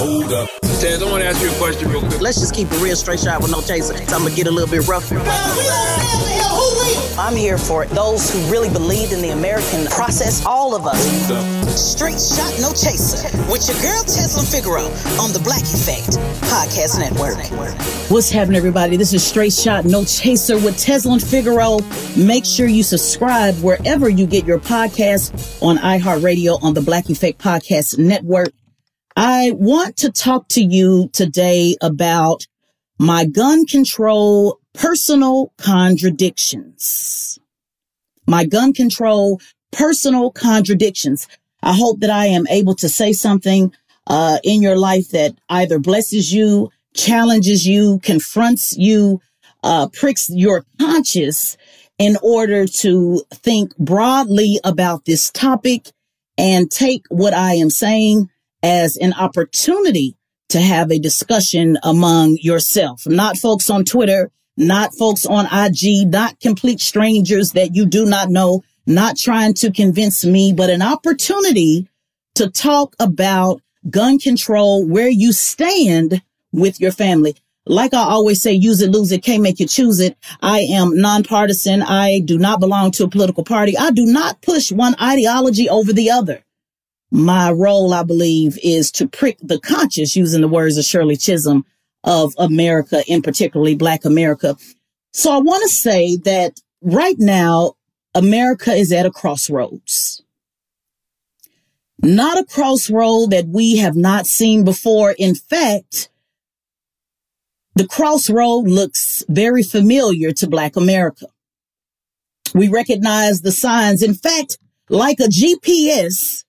Hold up. Tez, I want to ask you a question real quick. Let's just keep it real straight shot with no chaser. So I'm going to get a little bit rough. I'm here for it. those who really believe in the American process, all of us. Straight shot, no chaser. With your girl, Tezlyn Figaro on the Black Effect Podcast Network. What's happening, everybody? This is Straight Shot, No Chaser with Tezlyn Figaro. Make sure you subscribe wherever you get your podcast on iHeartRadio on the Black Effect Podcast Network. I want to talk to you today about my gun control personal contradictions. My gun control personal contradictions. I hope that I am able to say something uh, in your life that either blesses you, challenges you, confronts you, uh, pricks your conscience in order to think broadly about this topic and take what I am saying as an opportunity to have a discussion among yourself, not folks on Twitter, not folks on IG, not complete strangers that you do not know, not trying to convince me, but an opportunity to talk about gun control, where you stand with your family. Like I always say, use it, lose it, can't make you choose it. I am nonpartisan. I do not belong to a political party. I do not push one ideology over the other. My role, I believe, is to prick the conscience, using the words of Shirley Chisholm, of America, in particularly Black America. So I want to say that right now, America is at a crossroads. Not a crossroad that we have not seen before. In fact, the crossroad looks very familiar to Black America. We recognize the signs. In fact, like a GPS,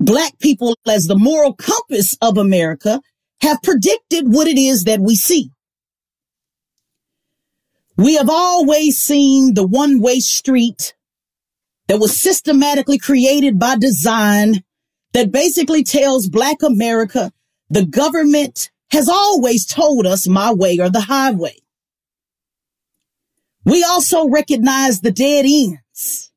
Black people as the moral compass of America have predicted what it is that we see. We have always seen the one way street that was systematically created by design that basically tells Black America the government has always told us my way or the highway. We also recognize the dead ends,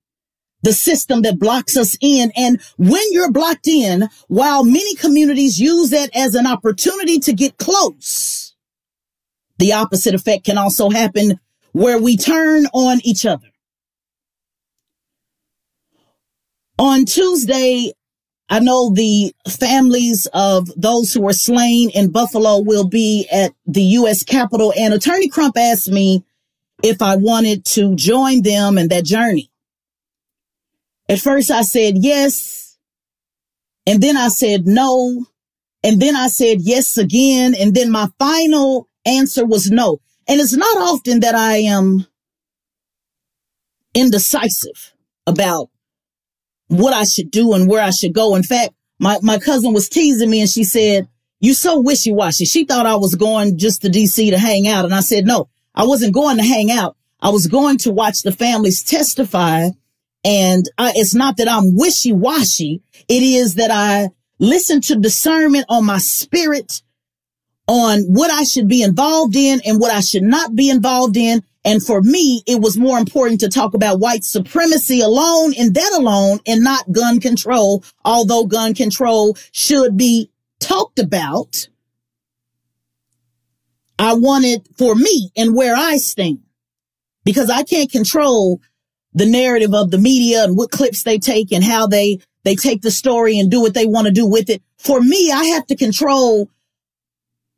the system that blocks us in. And when you're blocked in, while many communities use that as an opportunity to get close, the opposite effect can also happen where we turn on each other. On Tuesday, I know the families of those who were slain in Buffalo will be at the U.S. Capitol. And Attorney Crump asked me if I wanted to join them in that journey. At first, I said yes. And then I said no. And then I said yes again. And then my final answer was no. And it's not often that I am indecisive about what I should do and where I should go. In fact, my, my cousin was teasing me and she said, you so wishy-washy. She thought I was going just to DC to hang out. And I said, no, I wasn't going to hang out. I was going to watch the families testify. And it's not that I'm wishy washy. It is that I listen to discernment on my spirit on what I should be involved in and what I should not be involved in. And for me, it was more important to talk about white supremacy alone and that alone and not gun control, although gun control should be talked about. I wanted for me and where I stand because I can't control the narrative of the media and what clips they take and how they, they take the story and do what they want to do with it. For me, I have to control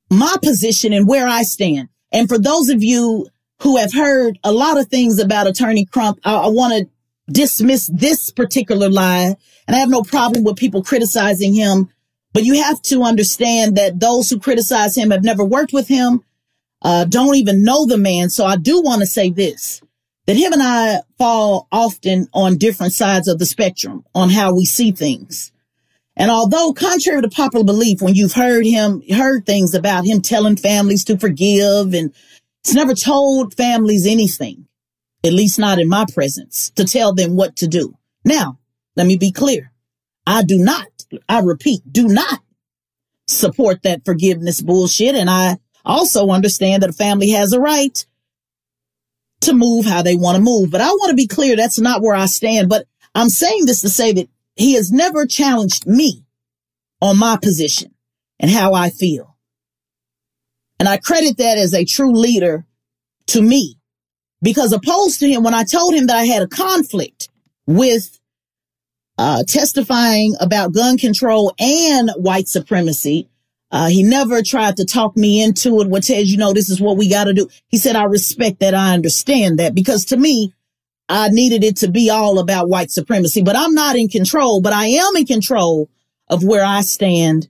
my position and where I stand. And for those of you who have heard a lot of things about Attorney Crump, I, I want to dismiss this particular lie. And I have no problem with people criticizing him, but you have to understand that those who criticize him have never worked with him, uh, don't even know the man. So I do want to say this, that him and I fall often on different sides of the spectrum on how we see things. And although contrary to popular belief, when you've heard him, heard things about him telling families to forgive and it's never told families anything, at least not in my presence, to tell them what to do. Now, let me be clear. I do not, I repeat, do not support that forgiveness bullshit. And I also understand that a family has a right to move how they want to move. But I want to be clear. That's not where I stand. But I'm saying this to say that he has never challenged me on my position and how I feel. And I credit that as a true leader to me because opposed to him, when I told him that I had a conflict with uh, testifying about gun control and white supremacy, uh, he never tried to talk me into it. What says, you know, this is what we got to do. He said, I respect that. I understand that because to me, I needed it to be all about white supremacy, but I'm not in control, but I am in control of where I stand.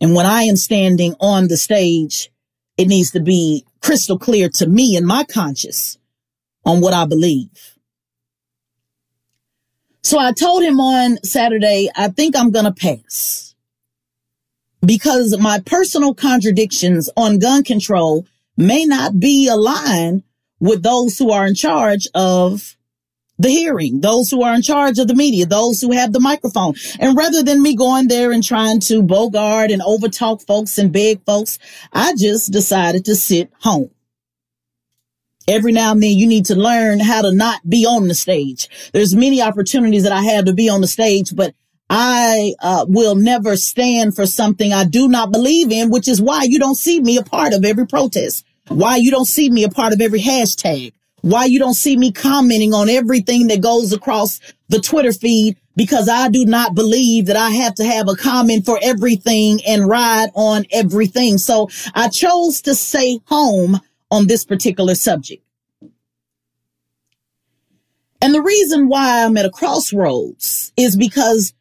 And when I am standing on the stage, it needs to be crystal clear to me and my conscience on what I believe. So I told him on Saturday, I think I'm going to pass because my personal contradictions on gun control may not be aligned with those who are in charge of the hearing, those who are in charge of the media, those who have the microphone. And rather than me going there and trying to bogart and overtalk folks and beg folks, I just decided to sit home. Every now and then you need to learn how to not be on the stage. There's many opportunities that I have to be on the stage, but I uh, will never stand for something I do not believe in, which is why you don't see me a part of every protest. Why you don't see me a part of every hashtag. Why you don't see me commenting on everything that goes across the Twitter feed because I do not believe that I have to have a comment for everything and ride on everything. So I chose to stay home on this particular subject. And the reason why I'm at a crossroads is because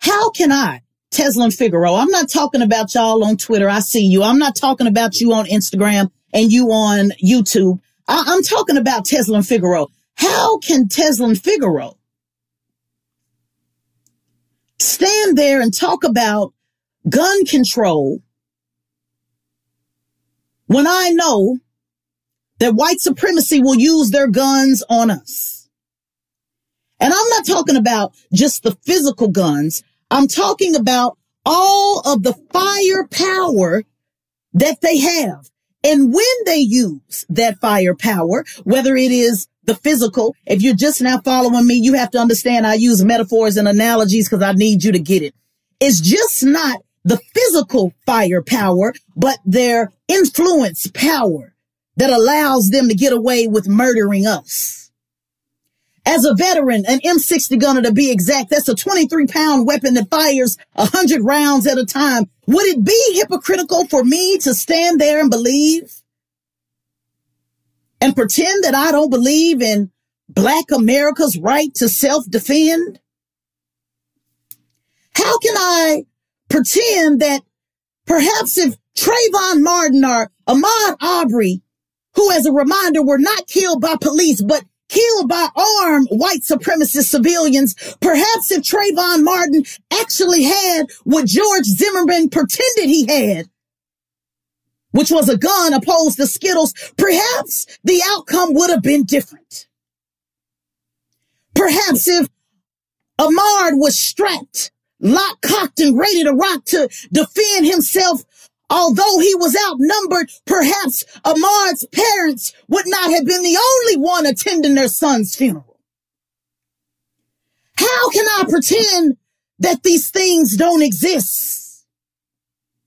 how can I, Tezlyn Figaro, I'm not talking about y'all on Twitter. I see you. I'm not talking about you on Instagram and you on YouTube. I- am talking about Tezlyn Figaro. How can Tezlyn Figaro stand there and talk about gun control when I know that white supremacy will use their guns on us? And I'm not talking about just the physical guns. I'm talking about all of the firepower that they have. And when they use that firepower, whether it is the physical, if you're just now following me, you have to understand I use metaphors and analogies because I need you to get it. It's just not the physical firepower, but their influence power that allows them to get away with murdering us. As a veteran, an M60 gunner to be exact, that's a 23 pound weapon that fires 100 rounds at a time. Would it be hypocritical for me to stand there and believe and pretend that I don't believe in black America's right to self defend? How can I pretend that perhaps if Trayvon Martin or Ahmaud Arbery, who as a reminder were not killed by police, but killed by armed white supremacist civilians. Perhaps if Trayvon Martin actually had what George Zimmerman pretended he had, which was a gun opposed to Skittles, perhaps the outcome would have been different. Perhaps if Ahmaud was strapped, locked, cocked, and ready to rock to defend himself, although he was outnumbered, perhaps Ahmaud's parents would not have been the only one attending their son's funeral. How can I pretend that these things don't exist?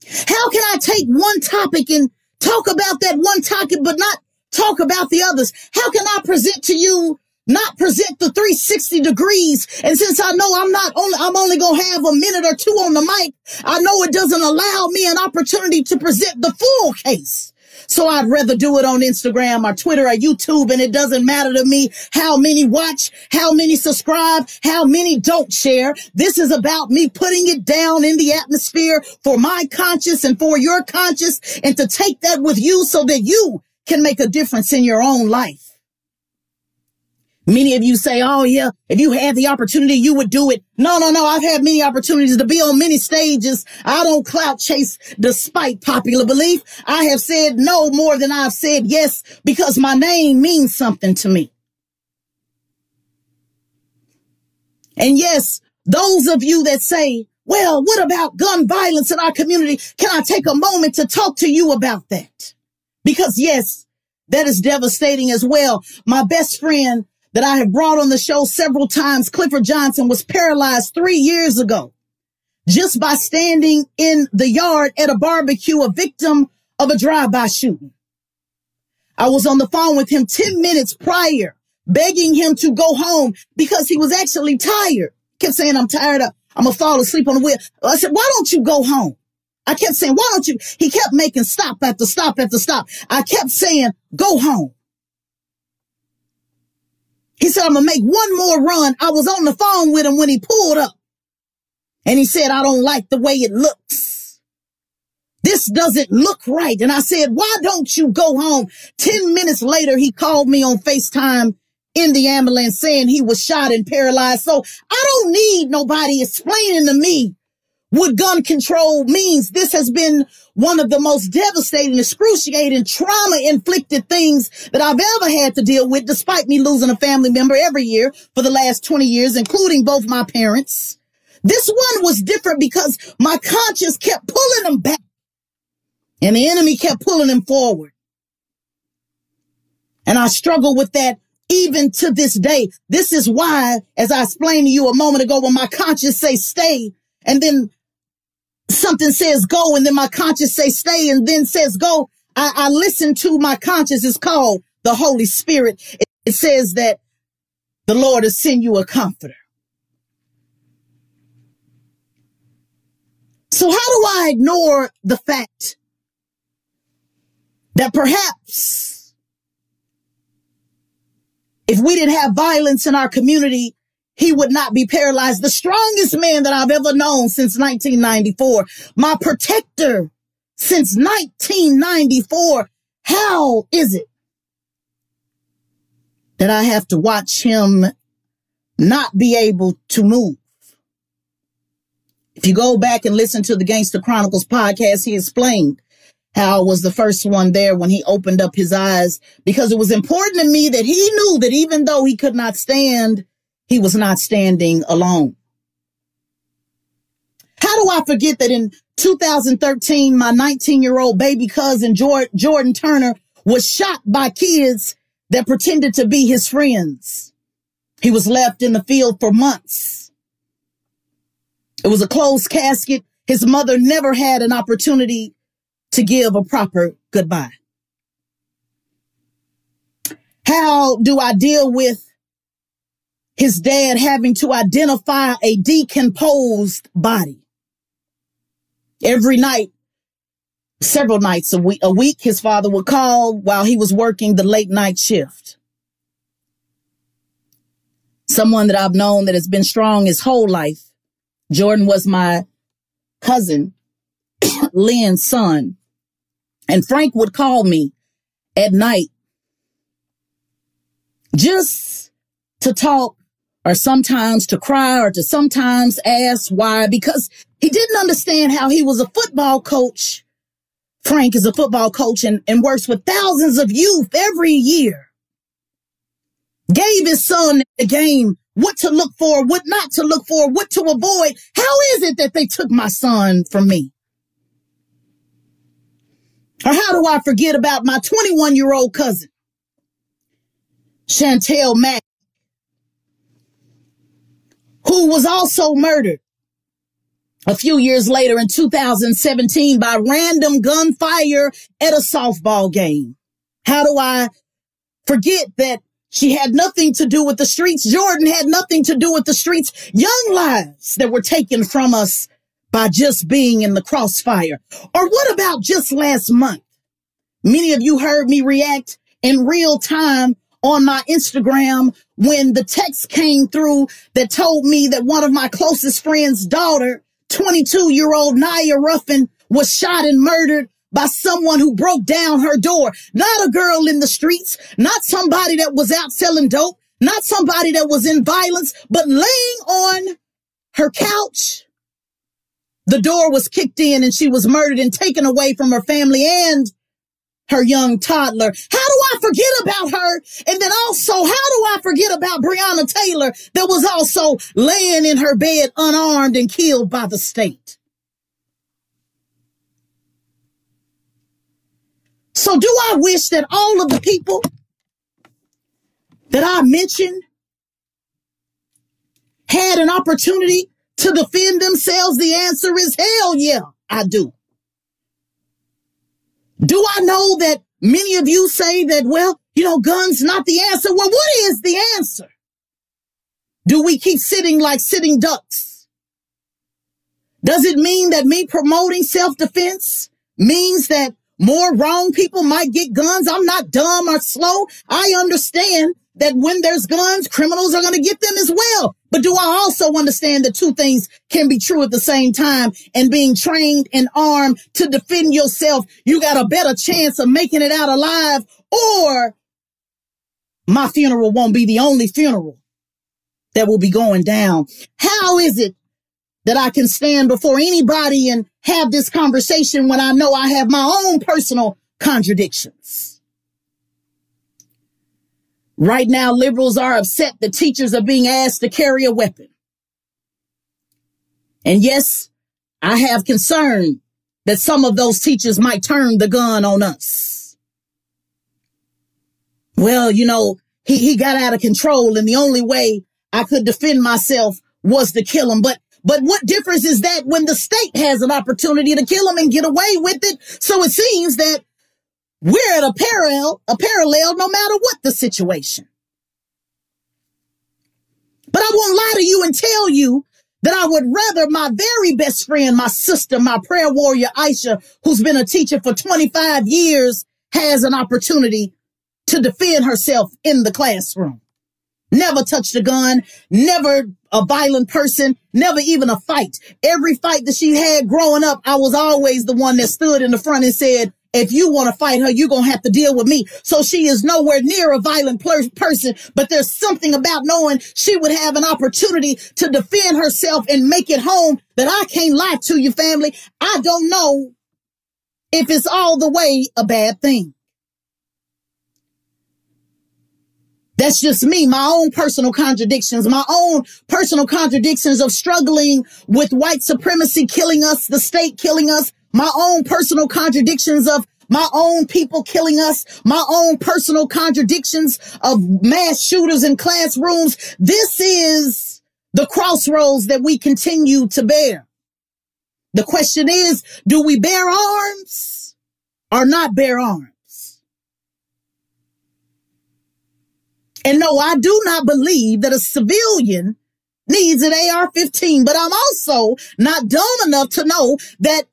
How can I take one topic and talk about that one topic, but not talk about the others? How can I present to you, not present the 360 degrees? And since I know I'm not only, I'm only going to have a minute or two on the mic, I know it doesn't allow me an opportunity to present the full case. So I'd rather do it on Instagram or Twitter or YouTube. And it doesn't matter to me how many watch, how many subscribe, how many don't share. This is about me putting it down in the atmosphere for my conscience and for your conscience and to take that with you so that you can make a difference in your own life. Many of you say, oh yeah, if you had the opportunity, you would do it. No, no, no. I've had many opportunities to be on many stages. I don't clout chase despite popular belief. I have said no more than I've said yes because my name means something to me. And yes, those of you that say, well, what about gun violence in our community? Can I take a moment to talk to you about that? Because yes, that is devastating as well. My best friend that I have brought on the show several times, Clifford Johnson was paralyzed three years ago just by standing in the yard at a barbecue, a victim of a drive-by shooting. I was on the phone with him 10 minutes prior, begging him to go home because he was actually tired. Kept saying, I'm tired. I'm gonna fall asleep on the wheel. I said, why don't you go home? I kept saying, why don't you? He kept making stop after stop after stop. I kept saying, go home. He said, I'm going to make one more run. I was on the phone with him when he pulled up. And he said, I don't like the way it looks. This doesn't look right. And I said, why don't you go home? 10 minutes later, he called me on FaceTime in the ambulance saying he was shot and paralyzed. So I don't need nobody explaining to me what gun control means. This has been one of the most devastating, excruciating, trauma inflicted things that I've ever had to deal with, despite me losing a family member every year for the last 20 years, including both my parents. This one was different because my conscience kept pulling them back and the enemy kept pulling them forward. And I struggle with that even to this day. This is why, as I explained to you a moment ago, when my conscience say stay, and then something says go and then my conscience say stay and then says go. I, I listen to my conscience is called the Holy Spirit. It, it says that the Lord will send you a comforter. So how do I ignore the fact that perhaps if we didn't have violence in our community, he would not be paralyzed. The strongest man that I've ever known since 1994. My protector since 1994. How is it that I have to watch him not be able to move? If you go back and listen to the Gangster Chronicles podcast, he explained how I was the first one there when he opened up his eyes because it was important to me that he knew that even though he could not stand, he was not standing alone. How do I forget that in 2013, my 19 year old baby cousin Jordan Turner was shot by kids that pretended to be his friends. He was left in the field for months. It was a closed casket. His mother never had an opportunity to give a proper goodbye. How do I deal with his dad having to identify a decomposed body. Every night, several nights a week, a week, his father would call while he was working the late night shift. Someone that I've known that has been strong his whole life. Jordan was my cousin, Lynn's son. And Frank would call me at night just to talk or sometimes to cry or to sometimes ask why because he didn't understand how he was a football coach Frank is a football coach and, and works with thousands of youth every year. Gave his son the game what to look for, what not to look for, what to avoid. How is it that they took my son from me? Or how do I forget about my 21 year old cousin, Chantel Mack, who was also murdered a few years later in 2017 by random gunfire at a softball game? How do I forget that she had nothing to do with the streets? Jordan had nothing to do with the streets. Young lives that were taken from us by just being in the crossfire. Or what about just last month? Many of you heard me react in real time on my Instagram when the text came through that told me that one of my closest friend's daughter, 22 year old Naya Ruffin, was shot and murdered by someone who broke down her door. Not a girl in the streets, not somebody that was out selling dope, not somebody that was in violence, but laying on her couch the door was kicked in and she was murdered and taken away from her family and her young toddler. How I forget about her? And then also, how do I forget about Breonna Taylor that was also laying in her bed unarmed and killed by the state? So do I wish that all of the people that I mentioned had an opportunity to defend themselves? The answer is hell yeah, I do. Do I know that many of you say that, well, you know, guns not the answer? Well, what is the answer? Do we keep sitting like sitting ducks? Does it mean that me promoting self-defense means that more wrong people might get guns? I'm not dumb or slow. I understand that when there's guns, criminals are going to get them as well. But do I also understand that two things can be true at the same time and being trained and armed to defend yourself, you got a better chance of making it out alive or my funeral won't be the only funeral that will be going down. How is it that I can stand before anybody and have this conversation when I know I have my own personal contradictions? Right now, liberals are upset that teachers are being asked to carry a weapon. And yes, I have concern that some of those teachers might turn the gun on us. Well, you know, he, he got out of control and the only way I could defend myself was to kill him. But, but what difference is that when the state has an opportunity to kill him and get away with it? So it seems that we're at a parallel, a parallel no matter what the situation. But I won't lie to you and tell you that I would rather my very best friend, my sister, my prayer warrior, Aisha, who's been a teacher for 25 years, has an opportunity to defend herself in the classroom. Never touched a gun, never a violent person, never even a fight. Every fight that she had growing up, I was always the one that stood in the front and said, if you want to fight her, you're going to have to deal with me. So she is nowhere near a violent person, but there's something about knowing she would have an opportunity to defend herself and make it home that I can't lie to you, family. I don't know if it's all the way a bad thing. That's just me, my own personal contradictions, my own personal contradictions of struggling with white supremacy killing us, the state killing us, my own personal contradictions of my own people killing us, my own personal contradictions of mass shooters in classrooms. This is the crossroads that we continue to bear. The question is, do we bear arms or not bear arms? And no, I do not believe that a civilian needs an AR-15, but I'm also not dumb enough to know that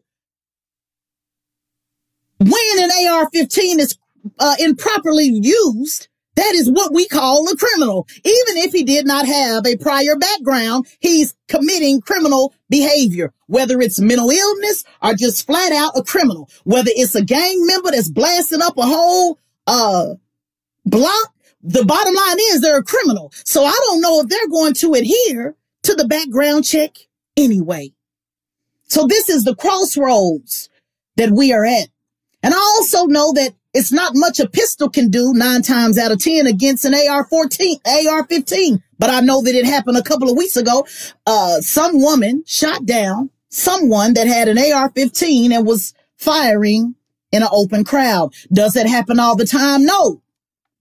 when an AR-15 is uh, improperly used, that is what we call a criminal. Even if he did not have a prior background, he's committing criminal behavior, whether it's mental illness or just flat out a criminal, whether it's a gang member that's blasting up a whole, uh, block. The bottom line is they're a criminal. So I don't know if they're going to adhere to the background check anyway. So this is the crossroads that we are at. And I also know that it's not much a pistol can do nine times out of 10 against an AR-14, AR-15. But I know that it happened a couple of weeks ago. Uh, some woman shot down someone that had an AR-15 and was firing in an open crowd. Does that happen all the time? No.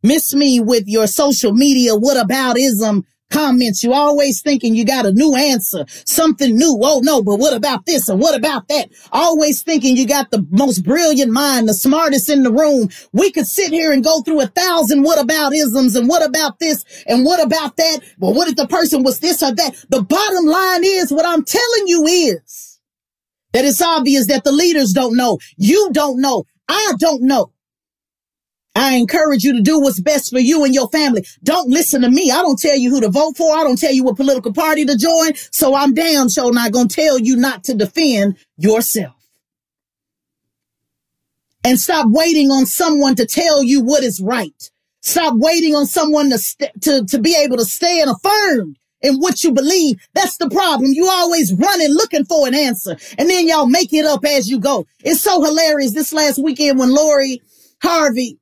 Miss me with your social media whataboutism comments. You always thinking you got a new answer, something new. Oh no, but what about this and what about that? Always thinking you got the most brilliant mind, the smartest in the room. We could sit here and go through a thousand what about isms and what about this and what about that? Well, what if the person was this or that? The bottom line is what I'm telling you is that it's obvious that the leaders don't know. You don't know. I don't know. I encourage you to do what's best for you and your family. Don't listen to me. I don't tell you who to vote for. I don't tell you what political party to join. So I'm damn sure not going to tell you not to defend yourself. And stop waiting on someone to tell you what is right. Stop waiting on someone to, st- to, to be able to stand affirmed in what you believe. That's the problem. You always running looking for an answer and then y'all make it up as you go. It's so hilarious. This last weekend when Lori Harvey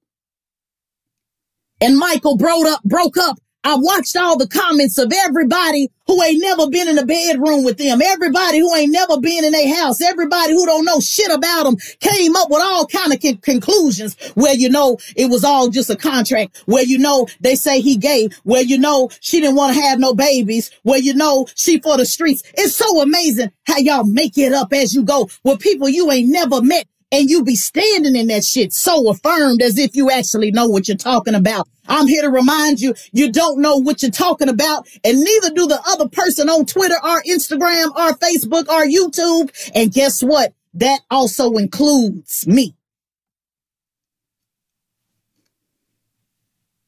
and Michael broke up, broke up. I watched all the comments of everybody who ain't never been in a bedroom with them. Everybody who ain't never been in a house. Everybody who don't know shit about them came up with all kind of con- conclusions where, you know, it was all just a contract where, you know, they say he gay, where, you know, she didn't want to have no babies, where, you know, she for the streets. It's so amazing how y'all make it up as you go with people you ain't never met and you be standing in that shit so affirmed as if you actually know what you're talking about. I'm here to remind you, you don't know what you're talking about, and neither do the other person on Twitter or Instagram or Facebook or YouTube. And guess what? That also includes me.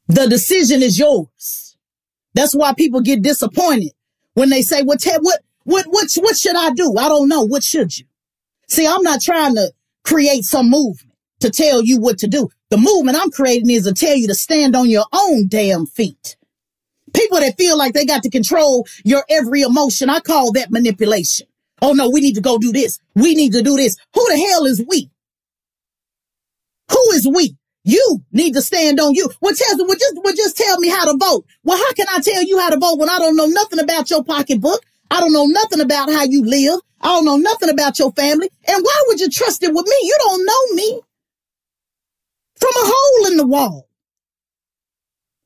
The decision is yours. That's why people get disappointed when they say, what, what, what, what, what should I do? I don't know. What should you? See, I'm not trying to create some movement to tell you what to do. The movement I'm creating is to tell you to stand on your own damn feet. People that feel like they got to control your every emotion, I call that manipulation. Oh no, we need to go do this. We need to do this. Who the hell is we? Who is we? You need to stand on you. Well, tell well, just, well, just tell me how to vote. Well, how can I tell you how to vote when I don't know nothing about your pocketbook? I don't know nothing about how you live. I don't know nothing about your family. And why would you trust it with me? You don't know me. From a hole in the wall.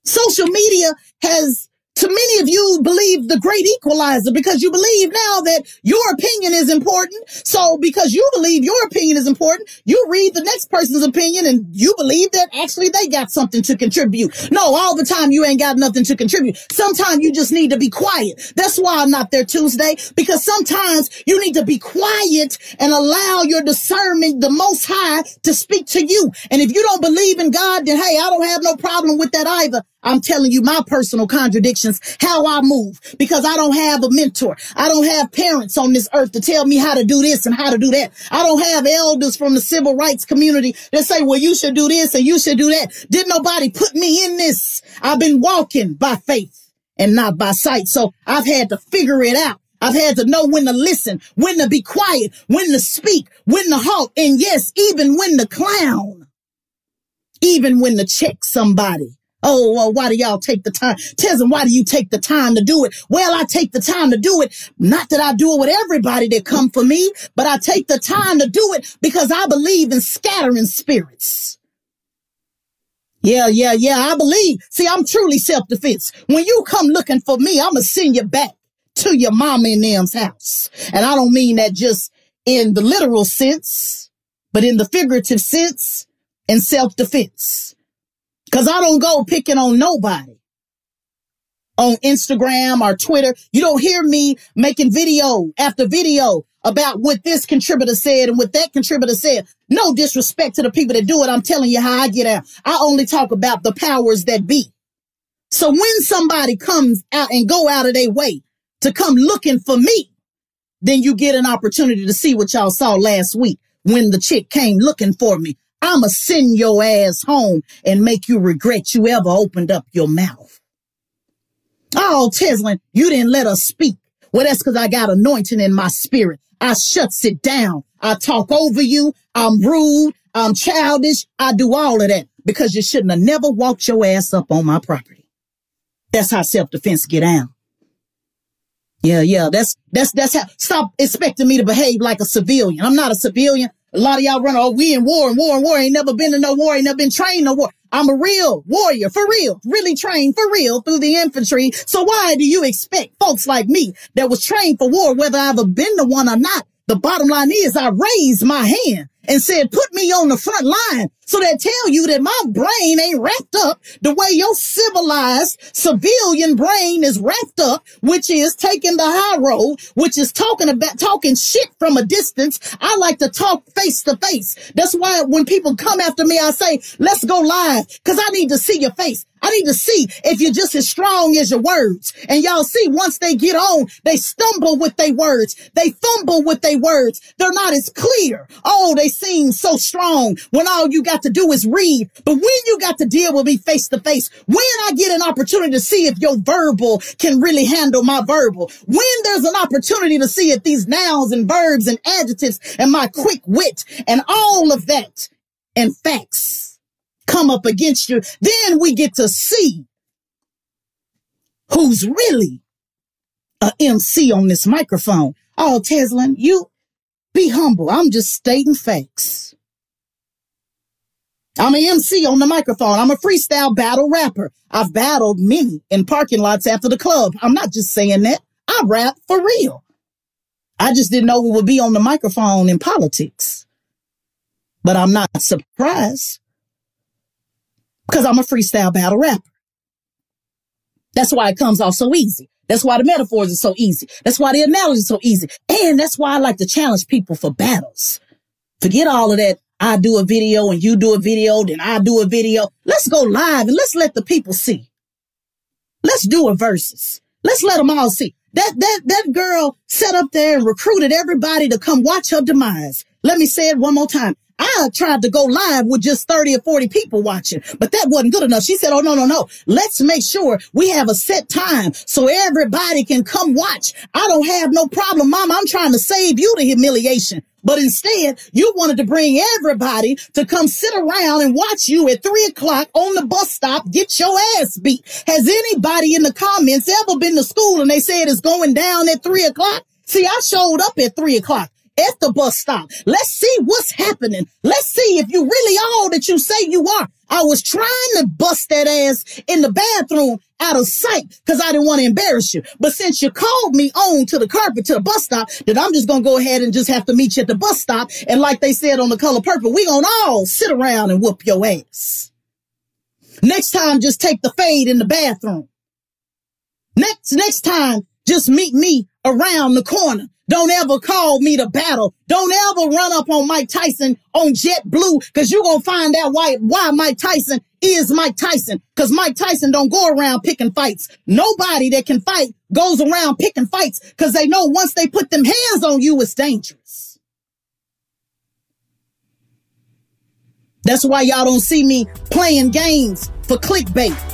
Social media has to many of you believe the great equalizer because you believe now that your opinion is important. So because you believe your opinion is important, you read the next person's opinion and you believe that actually they got something to contribute. No, all the time you ain't got nothing to contribute. Sometimes you just need to be quiet. That's why I'm not there Tuesday because sometimes you need to be quiet and allow your discernment, the most high to speak to you. And if you don't believe in God, then hey, I don't have no problem with that either. I'm telling you my personal contradictions, how I move, because I don't have a mentor. I don't have parents on this earth to tell me how to do this and how to do that. I don't have elders from the civil rights community that say, well, you should do this and you should do that. Didn't nobody put me in this? I've been walking by faith and not by sight. So I've had to figure it out. I've had to know when to listen, when to be quiet, when to speak, when to halt, and yes, even when to clown, even when to check somebody. Oh, well, why do y'all take the time? Tesm, why do you take the time to do it? Well, I take the time to do it. Not that I do it with everybody that come for me, but I take the time to do it because I believe in scattering spirits. Yeah, yeah, yeah, I believe. See, I'm truly self-defense. When you come looking for me, I'm going to send you back to your mama and them's house. And I don't mean that just in the literal sense, but in the figurative sense and self-defense. Cause I don't go picking on nobody on Instagram or Twitter. You don't hear me making video after video about what this contributor said and what that contributor said. No disrespect to the people that do it. I'm telling you how I get out. I only talk about the powers that be. So when somebody comes out and go out of their way to come looking for me, then you get an opportunity to see what y'all saw last week when the chick came looking for me. I'ma send your ass home and make you regret you ever opened up your mouth. Oh, Tezlyn, you didn't let us speak. Well, that's because I got anointing in my spirit. I shuts it down. I talk over you. I'm rude. I'm childish. I do all of that because you shouldn't have never walked your ass up on my property. That's how self-defense get down. Yeah, yeah, that's, that's, that's how, stop expecting me to behave like a civilian. I'm not a civilian. A lot of y'all run, oh, we in war and war and war. Ain't never been in no war. Ain't never been trained no war. I'm a real warrior for real, really trained for real through the infantry. So why do you expect folks like me that was trained for war, whether I've been to one or not? The bottom line is I raised my hand and said, put me on the front line. So they tell you that my brain ain't wrapped up the way your civilized civilian brain is wrapped up, which is taking the high road, which is talking about talking shit from a distance. I like to talk face to face. That's why when people come after me, I say, let's go live because I need to see your face. I need to see if you're just as strong as your words. And y'all see, once they get on, they stumble with their words. They fumble with their words. They're not as clear. Oh, they seem so strong when all you got to do is read. But when you got to deal with me face to face, when I get an opportunity to see if your verbal can really handle my verbal, when there's an opportunity to see if these nouns and verbs and adjectives and my quick wit and all of that and facts come up against you, then we get to see who's really a MC on this microphone. Oh, Tezlyn, you be humble. I'm just stating facts. I'm an MC on the microphone. I'm a freestyle battle rapper. I've battled many in parking lots after the club. I'm not just saying that. I rap for real. I just didn't know it would be on the microphone in politics. But I'm not surprised because I'm a freestyle battle rapper. That's why it comes off so easy. That's why the metaphors are so easy. That's why the analogy is so easy. And that's why I like to challenge people for battles. Forget all of that. I do a video and you do a video, then I do a video. Let's go live and let's let the people see. Let's do a versus. Let's let them all see. That, that, that girl sat up there and recruited everybody to come watch her demise. Let me say it one more time. I tried to go live with just 30 or 40 people watching, but that wasn't good enough. She said, Oh, no, no, no. Let's make sure we have a set time so everybody can come watch. I don't have no problem, mom. I'm trying to save you the humiliation. But instead, you wanted to bring everybody to come sit around and watch you at three o'clock on the bus stop get your ass beat. Has anybody in the comments ever been to school and they said it's going down at three o'clock? See, I showed up at three o'clock at the bus stop. Let's see what's happening. Let's see if you really all that you say you are. I was trying to bust that ass in the bathroom out of sight because I didn't want to embarrass you. But since you called me on to the carpet to the bus stop, that I'm just to go ahead and just have to meet you at the bus stop. And like they said on the color purple, we to all sit around and whoop your ass. Next time, just take the fade in the bathroom. Next, next time, just meet me around the corner don't ever call me to battle. Don't ever run up on Mike Tyson on JetBlue because you're going to find out why, why Mike Tyson is Mike Tyson because Mike Tyson don't go around picking fights. Nobody that can fight goes around picking fights because they know once they put them hands on you, it's dangerous. That's why y'all don't see me playing games for clickbait.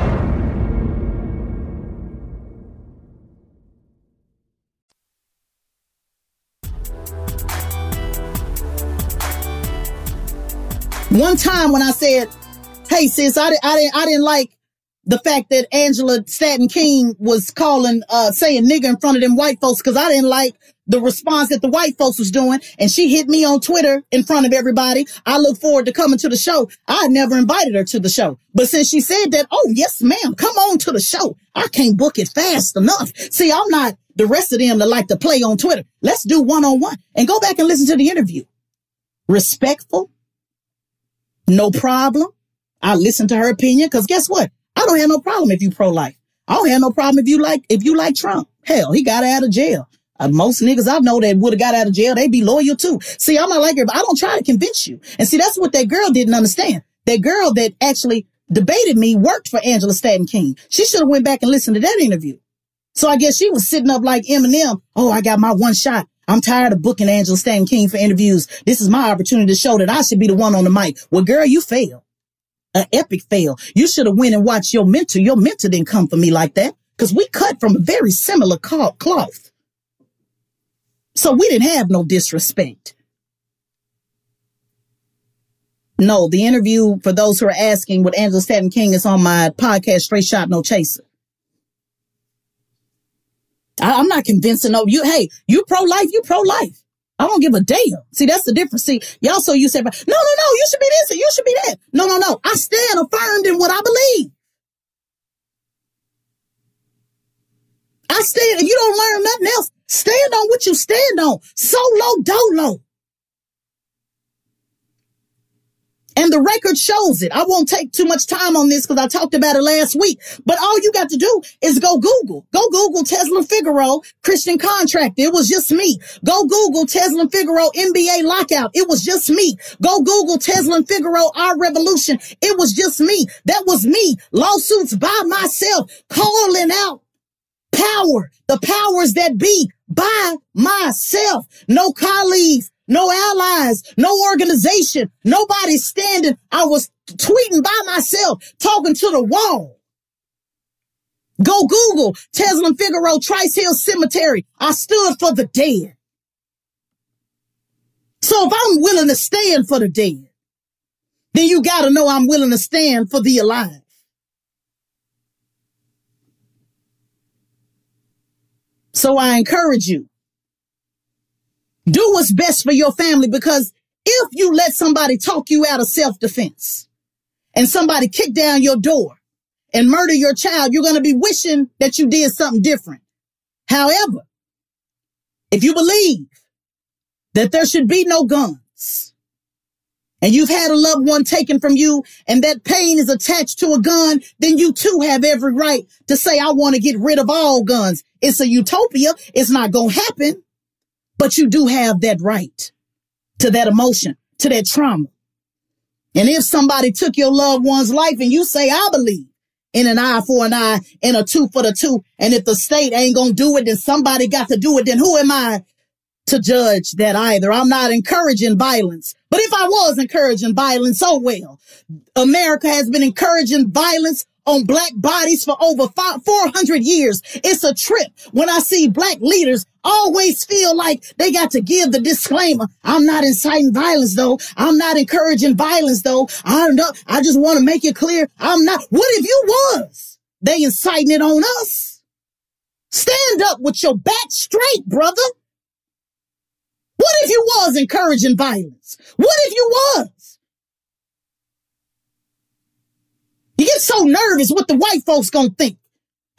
One time when I said, "Hey sis, I, I didn't I didn't like the fact that Angela Stanton King was calling uh saying nigga in front of them white folks because I didn't like the response that the white folks was doing and she hit me on Twitter in front of everybody. I look forward to coming to the show. I never invited her to the show. But since she said that, oh yes ma'am, come on to the show. I can't book it fast enough. See, I'm not the rest of them that like to play on Twitter. Let's do one on one and go back and listen to the interview. Respectful, no problem. I listen to her opinion because guess what? I don't have no problem if you pro-life. I don't have no problem if you like if you like Trump. Hell, he got out of jail. Uh, most niggas I know that would have got out of jail, they'd be loyal too. See, I'm not like her, but I don't try to convince you. And see, that's what that girl didn't understand. That girl that actually debated me worked for Angela Stanton King. She should have went back and listened to that interview. So I guess she was sitting up like Eminem. Oh, I got my one shot. I'm tired of booking Angela Stanton King for interviews. This is my opportunity to show that I should be the one on the mic. Well, girl, you failed. An epic fail. You should have went and watched your mentor. Your mentor didn't come for me like that because we cut from a very similar cloth. So we didn't have no disrespect. No, the interview for those who are asking with Angela Stanton King is on my podcast, Straight Shot No Chaser. I, am not convincing no you. Hey, you pro life, you pro life. I don't give a damn. See, that's the difference. See, y'all so you said, no, no, no, you should be this and you should be that. No, no, no. I stand affirmed in what I believe. I stand, if you don't learn nothing else, stand on what you stand on. Solo dolo. And the record shows it. I won't take too much time on this because I talked about it last week. But all you got to do is go Google. Go Google Tezlyn Figaro, Christian contract. It was just me. Go Google Tezlyn Figaro, NBA lockout. It was just me. Go Google Tezlyn Figaro, our revolution. It was just me. That was me. Lawsuits by myself, calling out power, the powers that be by myself. No colleagues, no allies, no organization, nobody standing. I was tweeting by myself, talking to the wall. Go Google Tezlyn Figaro, Trice Hill Cemetery. I stood for the dead. So if I'm willing to stand for the dead, then you got to know I'm willing to stand for the alive. So I encourage you do what's best for your family because if you let somebody talk you out of self-defense and somebody kick down your door and murder your child, you're going to be wishing that you did something different. However, if you believe that there should be no guns and you've had a loved one taken from you and that pain is attached to a gun, then you too have every right to say, I want to get rid of all guns. It's a utopia. It's not going to happen. But you do have that right to that emotion, to that trauma. And if somebody took your loved one's life and you say, I believe in an eye for an eye and a two for the two, and if the state ain't gonna do it, then somebody got to do it, then who am I to judge that either? I'm not encouraging violence. But if I was encouraging violence, oh well. America has been encouraging violence on black bodies for over 400 years. It's a trip when I see black leaders always feel like they got to give the disclaimer. I'm not inciting violence though. I'm not encouraging violence though. I'm not, I just want to make it clear. I'm not. What if you was? They inciting it on us. Stand up with your back straight, brother. What if you was encouraging violence? What if you was? You get so nervous what the white folks gonna think.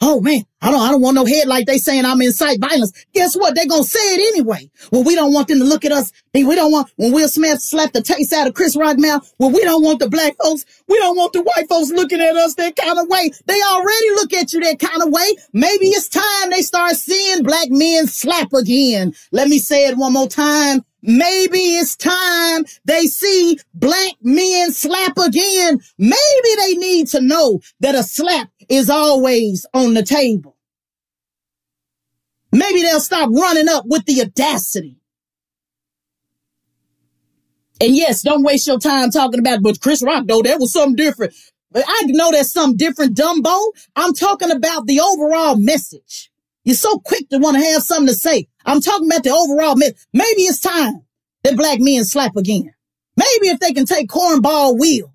Oh man, I don't, I don't want no head like they saying I'm incite violence. Guess what? They're gonna say it anyway. Well, we don't want them to look at us. We don't want, when Will Smith slapped the taste out of Chris Rock mouth, well, we don't want the black folks, we don't want the white folks looking at us that kind of way. They already look at you that kind of way. Maybe it's time they start seeing black men slap again. Let me say it one more time. Maybe it's time they see black men slap again. Maybe they need to know that a slap is always on the table. Maybe they'll stop running up with the audacity. And yes, don't waste your time talking about, but Chris Rock, though, that was something different. But I know that's something different, Dumbo. I'm talking about the overall message. You're so quick to want to have something to say. I'm talking about the overall message. Maybe it's time that black men slap again. Maybe if they can take cornball Will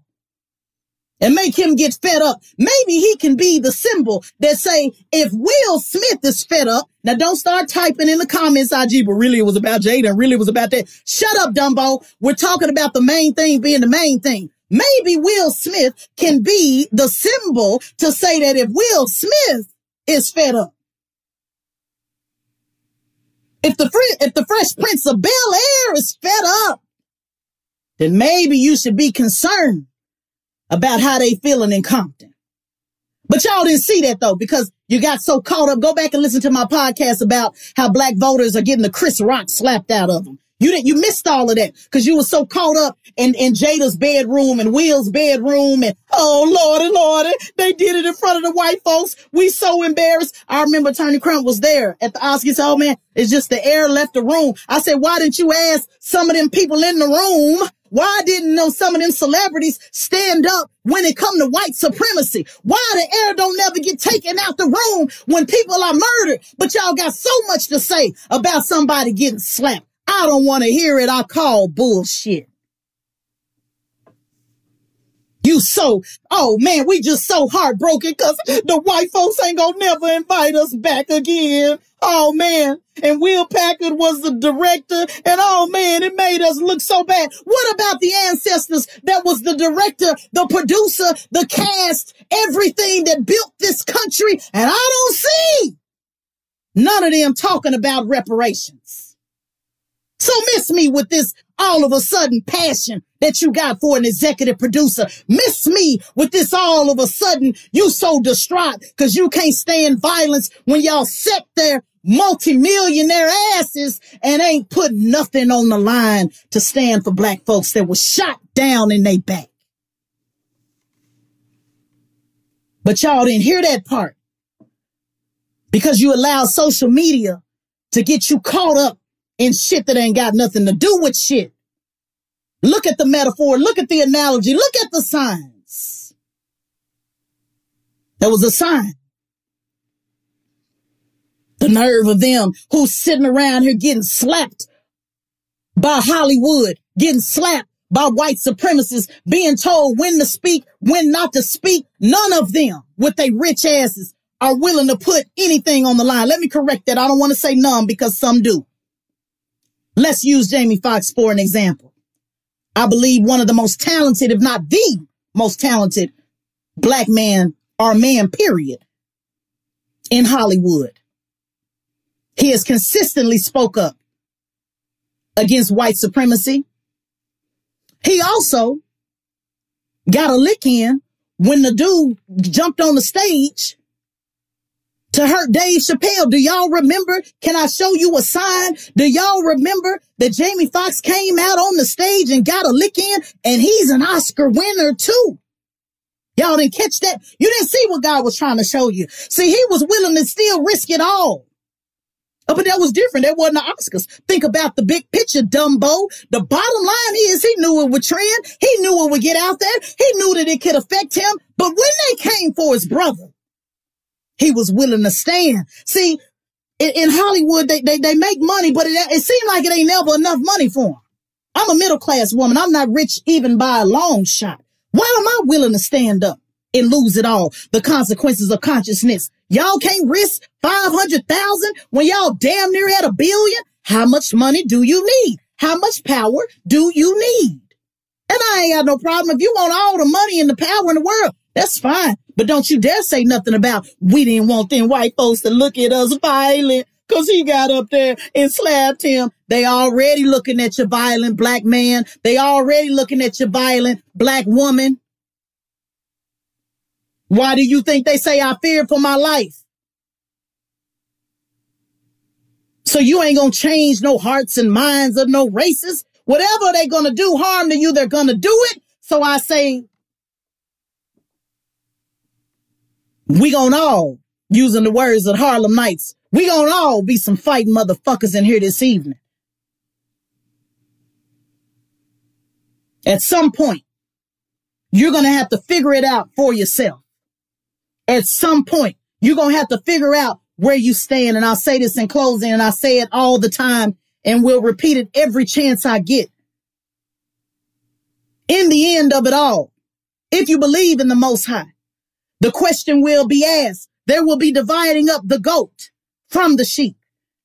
and make him get fed up. Maybe he can be the symbol that say, if Will Smith is fed up, now don't start typing in the comments, IG, but really it was about Jada, really it was about that. Shut up, Dumbo. We're talking about the main thing being the main thing. Maybe Will Smith can be the symbol to say that if Will Smith is fed up, if the if the Fresh Prince of Bel Air is fed up, then maybe you should be concerned about how they feeling in Compton. But y'all didn't see that though, because you got so caught up. Go back and listen to my podcast about how black voters are getting the Chris Rock slapped out of them. You didn't, you missed all of that because you were so caught up in, in Jada's bedroom and Will's bedroom and, oh Lordy, Lordy, they did it in front of the white folks. We so embarrassed. I remember Tony Crump was there at the Oscars. Oh man, it's just the air left the room. I said, why didn't you ask some of them people in the room why didn't know some of them celebrities stand up when it come to white supremacy? Why the air don't never get taken out the room when people are murdered? But y'all got so much to say about somebody getting slapped. I don't want to hear it. I call bullshit. You so, oh man, we just so heartbroken because the white folks ain't gonna never invite us back again. Oh man. And Will Packer was the director. And oh man, it made us look so bad. What about the ancestors that was the director, the producer, the cast, everything that built this country? And I don't see none of them talking about reparations. So miss me with this all of a sudden passion that you got for an executive producer. Miss me with this all of a sudden you so distraught because you can't stand violence when y'all sit there multimillionaire asses and ain't put nothing on the line to stand for black folks that was shot down in their back. But y'all didn't hear that part because you allowed social media to get you caught up in shit that ain't got nothing to do with shit. Look at the metaphor. Look at the analogy. Look at the signs. There was a sign. The nerve of them who's sitting around here getting slapped by Hollywood, getting slapped by white supremacists, being told when to speak, when not to speak. None of them with their rich asses are willing to put anything on the line. Let me correct that. I don't want to say none because some do. Let's use Jamie Foxx for an example. I believe one of the most talented, if not the most talented black man or man, period, in Hollywood. He has consistently spoke up against white supremacy. He also got a lick in when the dude jumped on the stage to hurt Dave Chappelle. Do y'all remember? Can I show you a sign? Do y'all remember that Jamie Foxx came out on the stage and got a lick in and he's an Oscar winner too? Y'all didn't catch that. You didn't see what God was trying to show you. See, he was willing to still risk it all. Oh, but that was different. That wasn't the Oscars. Think about the big picture, Dumbo. The bottom line is he knew it would trend. He knew it would get out there. He knew that it could affect him. But when they came for his brother, he was willing to stand. See, in, in Hollywood, they, they, they make money, but it, it seemed like it ain't never enough money for them. I'm a middle class woman. I'm not rich even by a long shot. Why am I willing to stand up and lose it all? The consequences of consciousness. Y'all can't risk 500,000 when y'all damn near at a billion. How much money do you need? How much power do you need? And I ain't got no problem. If you want all the money and the power in the world, that's fine. But don't you dare say nothing about we didn't want them white folks to look at us violent because he got up there and slapped him. They already looking at your violent black man. They already looking at your violent black woman. Why do you think they say I fear for my life? So you ain't gonna change no hearts and minds of no races. Whatever they gonna do harm to you, they're gonna do it. So I say, we gonna all, using the words of Harlem Nights, we gonna all be some fighting motherfuckers in here this evening. At some point, you're to have to figure it out for yourself. At some point, you're to have to figure out where you stand. And I'll say this in closing and I say it all the time and will repeat it every chance I get. In the end of it all, if you believe in the most high, the question will be asked. There will be dividing up the goat from the sheep.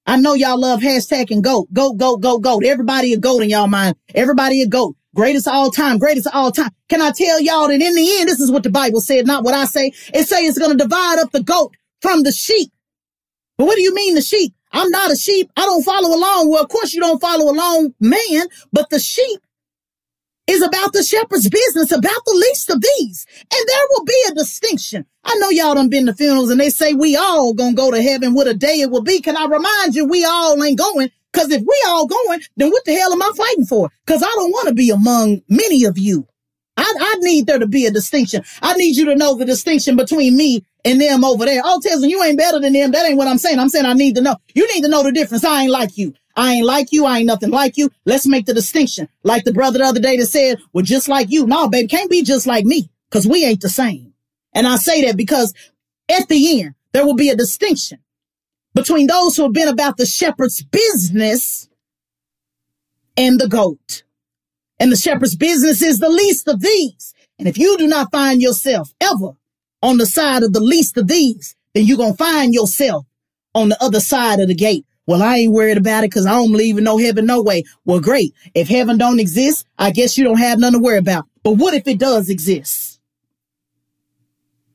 I know y'all love hashtag and goat, goat, goat, goat, goat. Everybody a goat in y'all mind. Everybody a goat. Greatest of all time, greatest of all time. Can I tell y'all that in the end, this is what the Bible said, not what I say. It say it's going to divide up the goat from the sheep. But what do you mean the sheep? I'm not a sheep. I don't follow along. Well, of course you don't follow along, man, but the sheep is about the shepherd's business, about the least of these. And there will be a distinction. I know y'all done been to funerals and they say we all gonna go to heaven. What a day it will be. Can I remind you, we all ain't going. Cause if we all going, then what the hell am I fighting for? Cause I don't want to be among many of you. I, I need there to be a distinction. I need you to know the distinction between me and them over there. Oh, Tezlyn, you ain't better than them. That ain't what I'm saying. I'm saying I need to know. You need to know the difference. I ain't like you. I ain't like you. I ain't nothing like you. Let's make the distinction. Like the brother the other day that said, well, just like you. No, baby, can't be just like me because we ain't the same. And I say that because at the end, there will be a distinction between those who have been about the shepherd's business and the goat. And the shepherd's business is the least of these. And if you do not find yourself ever on the side of the least of these, then you're going to find yourself on the other side of the gate. Well, I ain't worried about it because I don't believe in no heaven, no way. Well, great. If heaven don't exist, I guess you don't have nothing to worry about. But what if it does exist?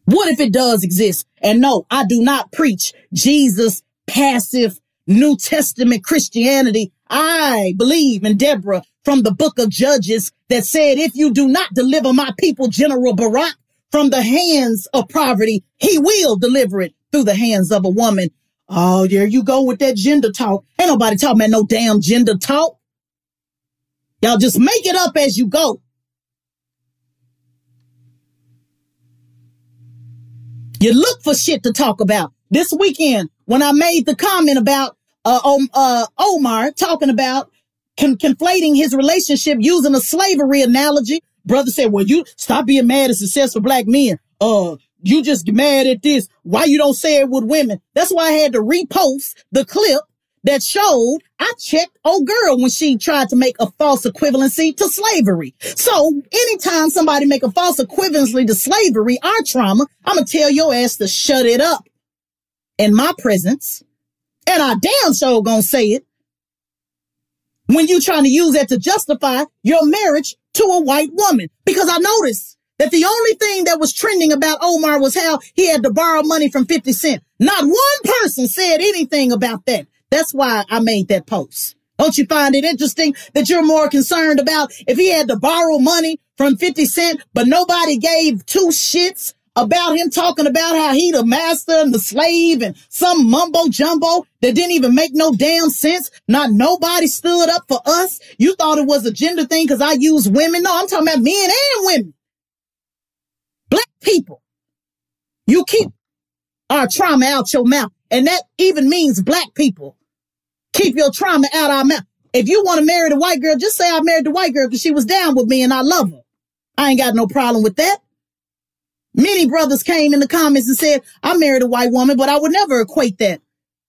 What if it does exist? And no, I do not preach Jesus passive New Testament Christianity. I believe in Deborah from the book of Judges that said, if you do not deliver my people, General Barak, from the hands of poverty, he will deliver it through the hands of a woman. Oh, there you go with that gender talk. Ain't nobody talking about no damn gender talk. Y'all just make it up as you go. You look for shit to talk about. This weekend, when I made the comment about uh, uh, Omar talking about con- conflating his relationship using a slavery analogy, brother said, well, you stop being mad at successful black men. Uh, you just mad at this. Why you don't say it with women? That's why I had to repost the clip that showed I checked old girl when she tried to make a false equivalency to slavery. So anytime somebody make a false equivalency to slavery, our trauma, I'm gonna tell your ass to shut it up in my presence. And I damn sure gonna say it when you trying to use that to justify your marriage to a white woman. Because I noticed that the only thing that was trending about Omar was how he had to borrow money from 50 Cent. Not one person said anything about that. That's why I made that post. Don't you find it interesting that you're more concerned about if he had to borrow money from 50 Cent, but nobody gave two shits about him talking about how he the master and the slave and some mumbo jumbo that didn't even make no damn sense. Not nobody stood up for us. You thought it was a gender thing because I use women. No, I'm talking about men and women. Black people. You keep our trauma out your mouth. And that even means black people. Keep your trauma out our mouth. If you want to marry the white girl, just say I married the white girl because she was down with me and I love her. I ain't got no problem with that. Many brothers came in the comments and said, I married a white woman, but I would never equate that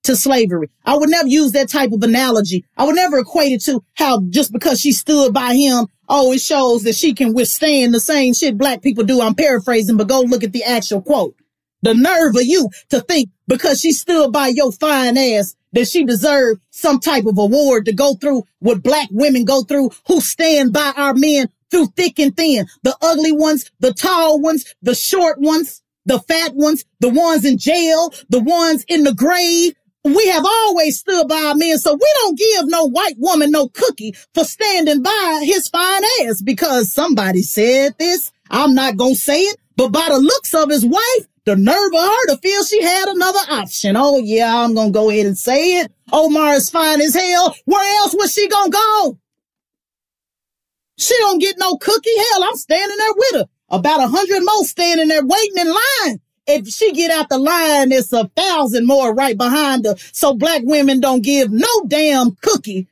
to slavery. I would never use that type of analogy. I would never equate it to how just because she stood by him, oh, it shows that she can withstand the same shit black people do. I'm paraphrasing, but go look at the actual quote. The nerve of you to think because she stood by your fine ass that she deserved some type of award to go through what black women go through who stand by our men through thick and thin. The ugly ones, the tall ones, the short ones, the fat ones, the ones in jail, the ones in the grave. We have always stood by our men, so we don't give no white woman no cookie for standing by his fine ass because somebody said this. I'm not gonna say it, but by the looks of his wife, the nerve of her to feel she had another option. Oh yeah, I'm gonna go ahead and say it. Omar is fine as hell. Where else was she gonna go? She don't get no cookie. Hell, I'm standing there with her. About a hundred more standing there waiting in line. If she get out the line, it's a thousand more right behind her. So black women don't give no damn cookie.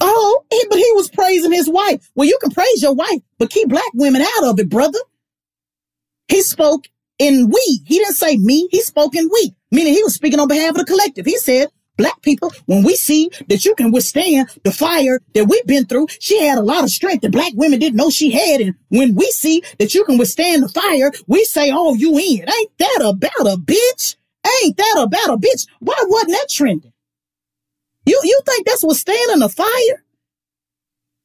Oh, he, but he was praising his wife. Well, you can praise your wife, but keep black women out of it, brother. He spoke in we. He didn't say me. He spoke in we, meaning he was speaking on behalf of the collective. He said, black people, when we see that you can withstand the fire that we've been through, she had a lot of strength that black women didn't know she had. And when we see that you can withstand the fire, we say, oh, you in. Ain't that about a bitch? Ain't that about a bitch? Why wasn't that trending? You, you think that's withstanding the fire?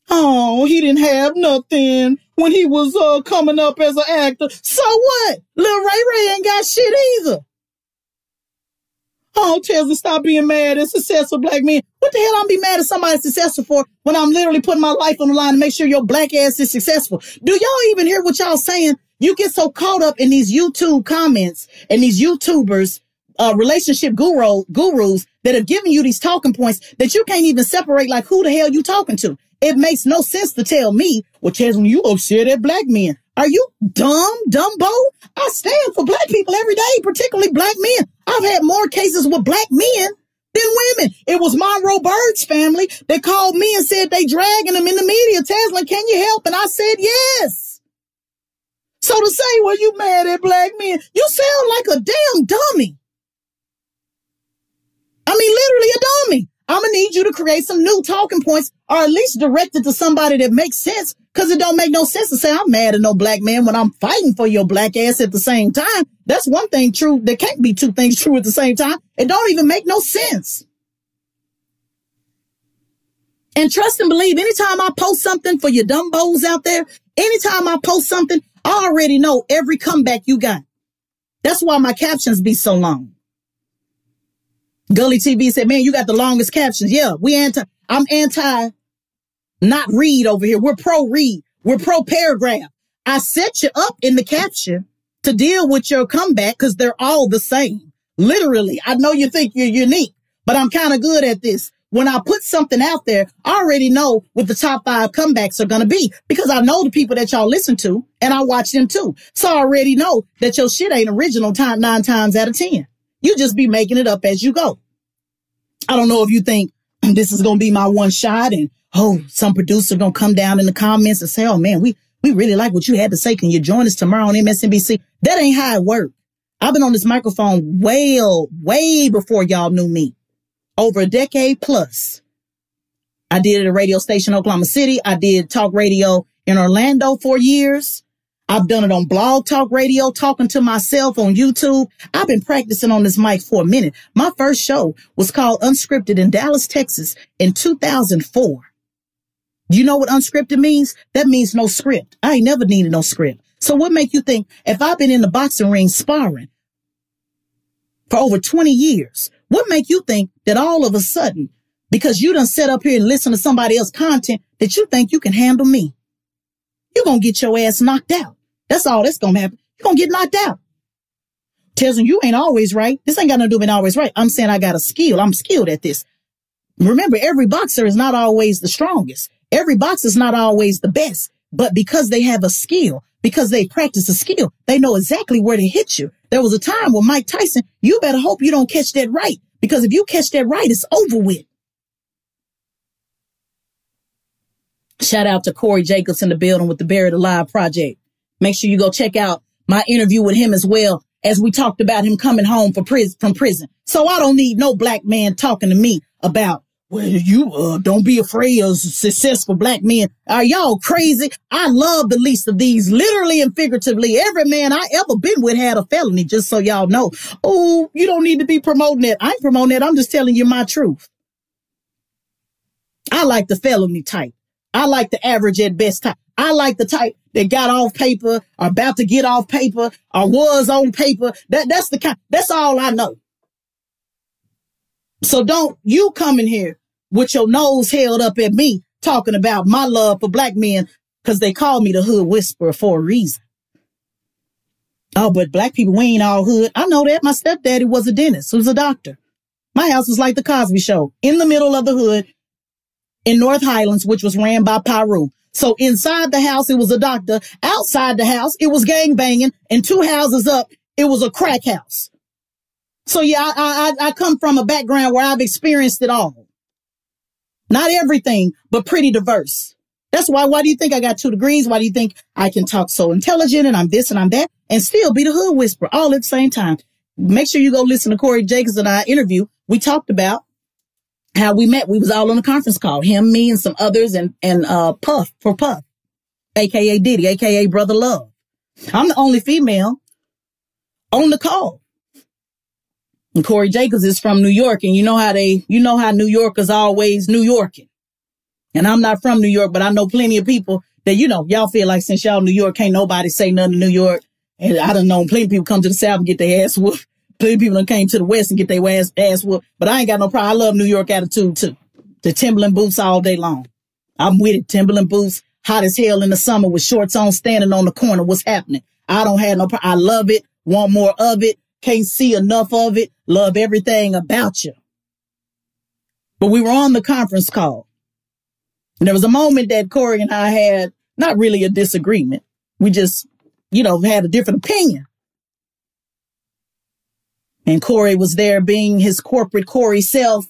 Oh, he didn't have nothing when he was uh, coming up as an actor. So what? Lil Ray Ray ain't got shit either. Oh, Tezlyn, stop being mad at successful black men. What the hell I'm be mad at somebody successful for when I'm literally putting my life on the line to make sure your black ass is successful? Do y'all even hear what y'all saying? You get so caught up in these YouTube comments and these YouTubers, uh, relationship guru, gurus that have given you these talking points that you can't even separate like who the hell you talking to. It makes no sense to tell me, well, Chasm, you upset at black men. Are you dumb, Dumbo? I stand for black people every day, particularly black men. I've had more cases with black men than women. It was Monroe Bird's family that called me and said they dragging them in the media. Tezlyn, can you help? And I said yes. So to say, well, you mad at black men, you sound like a damn dummy. I mean, literally a dummy. I'm gonna need you to create some new talking points or at least direct it to somebody that makes sense. Cause it don't make no sense to say I'm mad at no black man when I'm fighting for your black ass at the same time. That's one thing true. There can't be two things true at the same time. It don't even make no sense. And trust and believe anytime I post something for your dumbos out there, anytime I post something, I already know every comeback you got. That's why my captions be so long. Gully TV said, man, you got the longest captions. Yeah, we anti, I'm anti not read over here. We're pro read. We're pro paragraph. I set you up in the caption to deal with your comeback because they're all the same. Literally. I know you think you're unique, but I'm kind of good at this. When I put something out there, I already know what the top five comebacks are going to be because I know the people that y'all listen to and I watch them too. So I already know that your shit ain't original time nine times out of 10. You just be making it up as you go. I don't know if you think this is going to be my one shot and oh, some producer to come down in the comments and say, oh man, we, we really like what you had to say. Can you join us tomorrow on MSNBC? That ain't how it works. I've been on this microphone well, way before y'all knew me. Over a decade plus. I did it at a radio station in Oklahoma City. I did talk radio in Orlando for years. I've done it on blog talk radio, talking to myself on YouTube. I've been practicing on this mic for a minute. My first show was called Unscripted in Dallas, Texas in 2004. You know what unscripted means? That means no script. I ain't never needed no script. So what make you think if I've been in the boxing ring sparring for over 20 years, what make you think that all of a sudden, because you done set up here and listen to somebody else's content, that you think you can handle me? You're to get your ass knocked out. That's all that's gonna happen. You're gonna get knocked out. Tells you ain't always right. This ain't got nothing to do with always right. I'm saying I got a skill. I'm skilled at this. Remember, every boxer is not always the strongest. Every box is not always the best, but because they have a skill, because they practice a skill, they know exactly where to hit you. There was a time with Mike Tyson, you better hope you don't catch that right, because if you catch that right, it's over with. Shout out to Corey Jacobs in the building with the Buried Alive Project. Make sure you go check out my interview with him as well as we talked about him coming home for prison, from prison. So I don't need no black man talking to me about, well, you, uh, don't be afraid of successful black men. Are y'all crazy? I love the least of these, literally and figuratively. Every man I ever been with had a felony, just so y'all know. Oh, you don't need to be promoting that. I ain't promoting that. I'm just telling you my truth. I like the felony type. I like the average at best type. I like the type that got off paper, or about to get off paper, or was on paper. That that's the kind. That's all I know. So don't you come in here with your nose held up at me talking about my love for black men because they call me the hood whisperer for a reason. Oh, but black people, we ain't all hood. I know that. My stepdaddy was a dentist, he was a doctor. My house was like the Cosby show in the middle of the hood in North Highlands, which was ran by Piru. So inside the house, it was a doctor. Outside the house, it was gang banging. And two houses up, it was a crack house. So yeah, I, I, I come from a background where I've experienced it all. Not everything, but pretty diverse. That's why, why do you think I got two degrees? Why do you think I can talk so intelligent and I'm this and I'm that and still be the hood whisperer all at the same time? Make sure you go listen to Corey Jacobs and I interview. We talked about how we met. We was all on a conference call, him, me, and some others and, and, uh, Puff for Puff, aka Diddy, aka Brother Love. I'm the only female on the call. And Corey Jacobs is from New York and you know how they, you know how New Yorkers always New Yorking. And I'm not from New York, but I know plenty of people that, you know, y'all feel like since y'all New York, can't nobody say nothing to New York. And I don't know, plenty of people come to the South and get their ass whooped. Plenty of people that came to the West and get their ass, ass whooped. But I ain't got no problem. I love New York attitude too. The Timberland boots all day long. I'm with it. Timberland boots, hot as hell in the summer with shorts on, standing on the corner. What's happening? I don't have no problem. I love it. Want more of it. Can't see enough of it. Love everything about you. But we were on the conference call. And there was a moment that Corey and I had not really a disagreement. We just, you know, had a different opinion. And Corey was there being his corporate Corey self.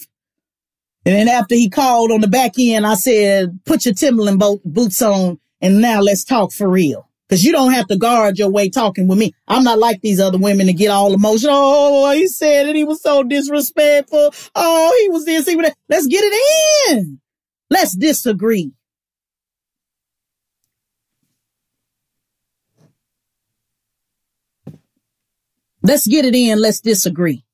And then after he called on the back end, I said, put your Timberland bo- boots on and now let's talk for real. Cause you don't have to guard your way talking with me. I'm not like these other women to get all emotional. Oh, he said it. He was so disrespectful. Oh, he was this, he was that. Let's get it in. Let's disagree. Let's get it in. Let's disagree.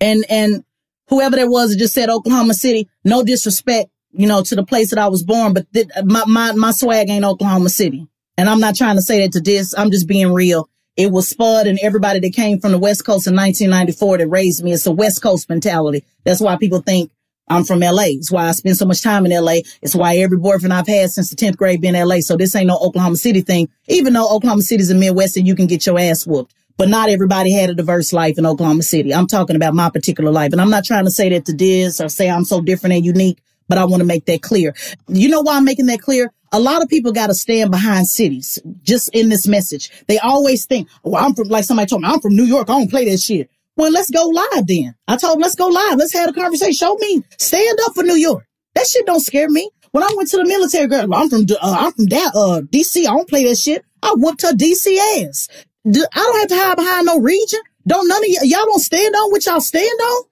And, and whoever that was that just said Oklahoma City, no disrespect, you know, to the place that I was born, but th- my, my, my swag ain't Oklahoma City. And I'm not trying to say that to this. I'm just being real. It was Spud and everybody that came from the West Coast in 1994 that raised me. It's a West Coast mentality. That's why people think I'm from LA. It's why I spend so much time in LA. It's why every boyfriend I've had since the 10th grade been LA. So this ain't no Oklahoma City thing, even though Oklahoma City's a Midwest and you can get your ass whooped. But not everybody had a diverse life in Oklahoma City. I'm talking about my particular life. And I'm not trying to say that to this or say I'm so different and unique, but I want to make that clear. You know why I'm making that clear? A lot of people got to stand behind cities just in this message. They always think, well, I'm from, like somebody told me, I'm from New York. I don't play that shit. Well, let's go live then. I told him, let's go live. Let's have a conversation. Show me, stand up for New York. That shit don't scare me. When I went to the military, girl, I'm from, uh, I'm from that, uh, DC. I don't play that shit. I whooped her DC ass. I don't have to hide behind no region. Don't none of y- y'all don't stand on what y'all stand on.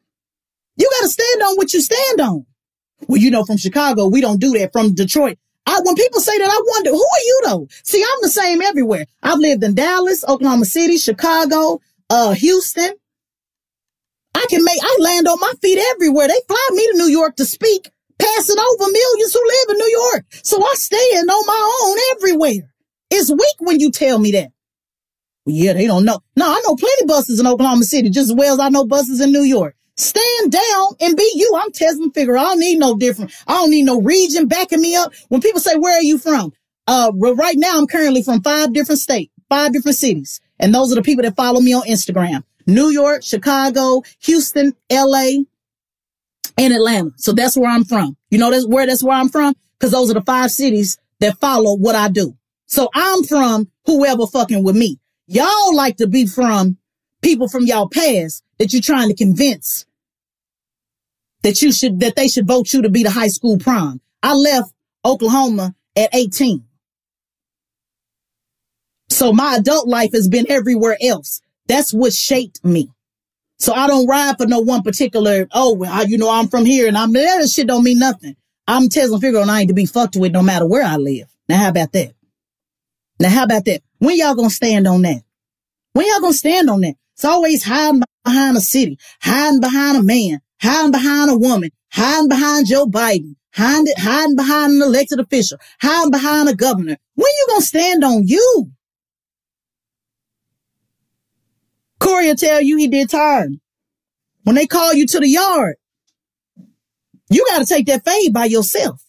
You got to stand on what you stand on. Well, you know, from Chicago, we don't do that. From Detroit, I, when people say that, I wonder, who are you though? See, I'm the same everywhere. I've lived in Dallas, Oklahoma City, Chicago, uh, Houston. I can make, I land on my feet everywhere. They fly me to New York to speak, passing over millions who live in New York. So I stand on my own everywhere. It's weak when you tell me that. Yeah, they don't know. No, I know plenty buses in Oklahoma City, just as well as I know buses in New York. Stand down and be you. I'm Tezlyn Figaro. I don't need no different. I don't need no region backing me up. When people say, where are you from? Uh, right now I'm currently from five different states, five different cities. And those are the people that follow me on Instagram. New York, Chicago, Houston, LA, and Atlanta. So that's where I'm from. You know, that's where, that's where I'm from. Cause those are the five cities that follow what I do. So I'm from whoever fucking with me. Y'all like to be from people from y'all past that you're trying to convince that you should, that they should vote you to be the high school prom. I left Oklahoma at 18. So my adult life has been everywhere else. That's what shaped me. So I don't ride for no one particular, oh, well, you know, I'm from here and I'm eh, there. That shit don't mean nothing. I'm Tezlyn Figaro and I ain't to be fucked with no matter where I live. Now, how about that? Now, how about that? When y'all gonna stand on that? When y'all gonna stand on that? It's always hiding behind a city, hiding behind a man, hiding behind a woman, hiding behind Joe Biden, hiding, hiding behind an elected official, hiding behind a governor. When you gonna stand on you? Corey will tell you he did time. When they call you to the yard, you got to take that fade by yourself.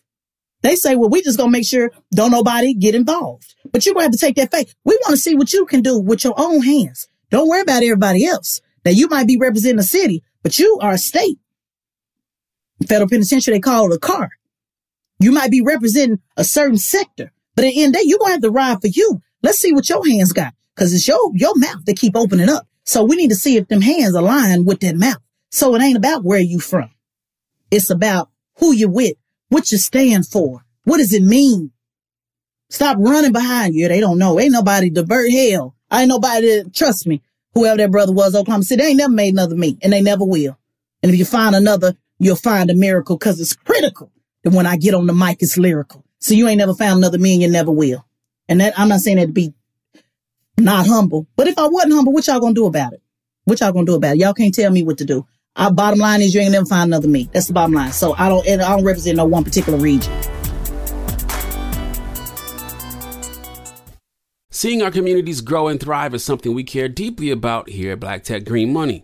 They say, well, we just gonna make sure don't nobody get involved. But you're gonna have to take that fade. We want to see what you can do with your own hands. Don't worry about everybody else. Now you might be representing a city, but you are a state. Federal penitentiary, they call it a car. You might be representing a certain sector, but at the end of the day, you're gonna have to ride for you. Let's see what your hands got. Cause it's your, your mouth that keep opening up. So we need to see if them hands align with that mouth. So it ain't about where you from. It's about who you with, what you stand for. What does it mean? Stop running behind you. They don't know. Ain't nobody divert hell. Ain't nobody to trust me. Whoever that brother was, Oklahoma City, they ain't never made another me and they never will. And if you find another, you'll find a miracle because it's critical that when I get on the mic, it's lyrical. So you ain't never found another me and you never will. And that, I'm not saying that to be not humble, but if I wasn't humble, what y'all gonna do about it? What y'all gonna do about it? Y'all can't tell me what to do. Our bottom line is you ain't never find another me. That's the bottom line. So I don't, I don't represent no one particular region. Seeing our communities grow and thrive is something we care deeply about here at Black Tech Green Money.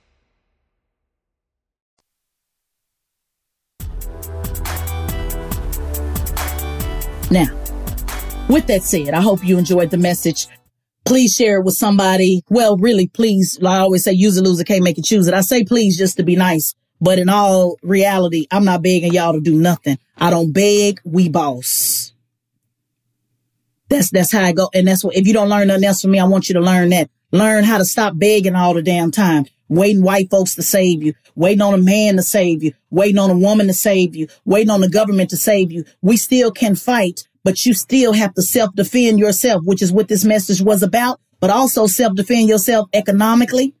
Now, with that said, I hope you enjoyed the message please share it with somebody. Well, really, please. I always say use it, lose can't make it, choose it. I say please just to be nice. But in all reality, I'm not begging y'all to do nothing. I don't beg, we boss. That's, that's how I go. And that's what, if you don't learn nothing else from me, I want you to learn that. Learn how to stop begging all the damn time, waiting white folks to save you, waiting on a man to save you, waiting on a woman to save you, waiting on the government to save you. We still can fight, but you still have to self defend yourself, which is what this message was about, but also self defend yourself economically,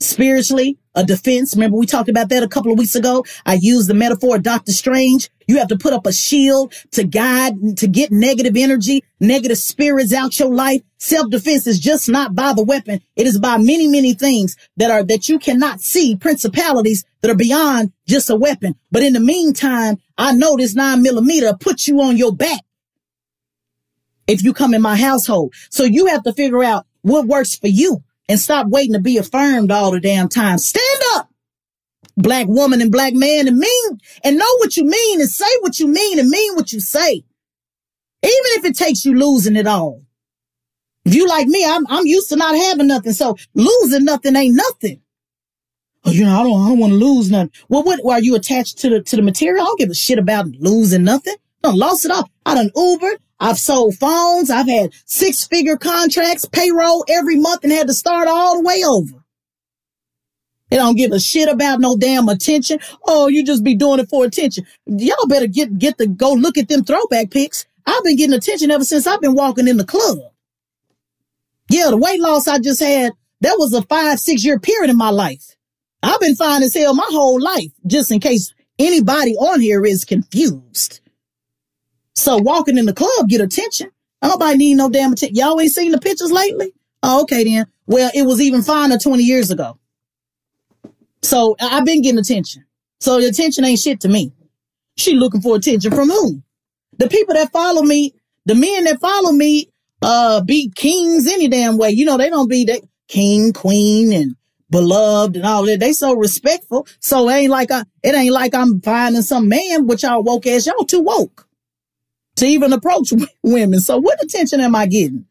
spiritually, a defense. Remember, we talked about that a couple of weeks ago. I used the metaphor of Doctor Strange. You have to put up a shield to guide, to get negative energy, negative spirits out your life. Self-defense is just not by the weapon. It is by many, many things that are, that you cannot see, principalities that are beyond just a weapon. But in the meantime, I know this nine millimeter puts you on your back if you come in my household. So you have to figure out what works for you and stop waiting to be affirmed all the damn time. Stand up, black woman and black man and mean and know what you mean and say what you mean and mean what you say. Even if it takes you losing it all. If you like me, I'm, I'm used to not having nothing. So losing nothing ain't nothing. Oh, you know, I don't, I don't want to lose nothing. Well, what, are you attached to the, to the material? I don't give a shit about losing nothing. I done lost it all. I done Ubered. I've sold phones. I've had six figure contracts, payroll every month and had to start all the way over. They don't give a shit about no damn attention. Oh, you just be doing it for attention. Y'all better get, get to go look at them throwback pics. I've been getting attention ever since I've been walking in the club. Yeah, the weight loss I just had, that was a five, six year period in my life. I've been fine as hell my whole life, just in case anybody on here is confused. So walking in the club get attention. Nobody need no damn attention. Y'all ain't seen the pictures lately? Oh, okay then. Well, it was even finer 20 years ago. So I've been getting attention. So the attention ain't shit to me. She looking for attention from who? The people that follow me, the men that follow me, uh, be kings any damn way. You know, they don't be that king, queen, and beloved and all that. They so respectful. So it ain't like I, it ain't like I'm finding some man, which y'all woke ass. Y'all too woke to even approach women. So what attention am I getting?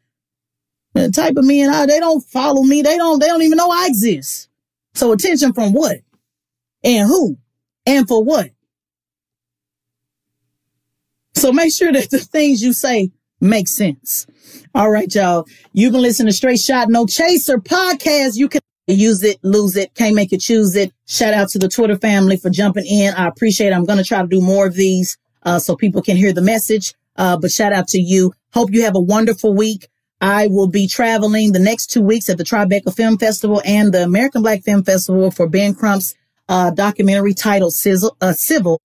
The type of men, I, they don't follow me. They don't, they don't even know I exist. So attention from what? And who? And for what? So make sure that the things you say make sense. All right, y'all. You've been listening to Straight Shot No Chaser podcast. You can use it, lose it, can't make it, choose it. Shout out to the Twitter family for jumping in. I appreciate it. I'm going to try to do more of these uh, so people can hear the message. Uh, but shout out to you. Hope you have a wonderful week. I will be traveling the next two weeks at the Tribeca Film Festival and the American Black Film Festival for Ben Crump's uh, documentary titled Sizzle, uh, Civil.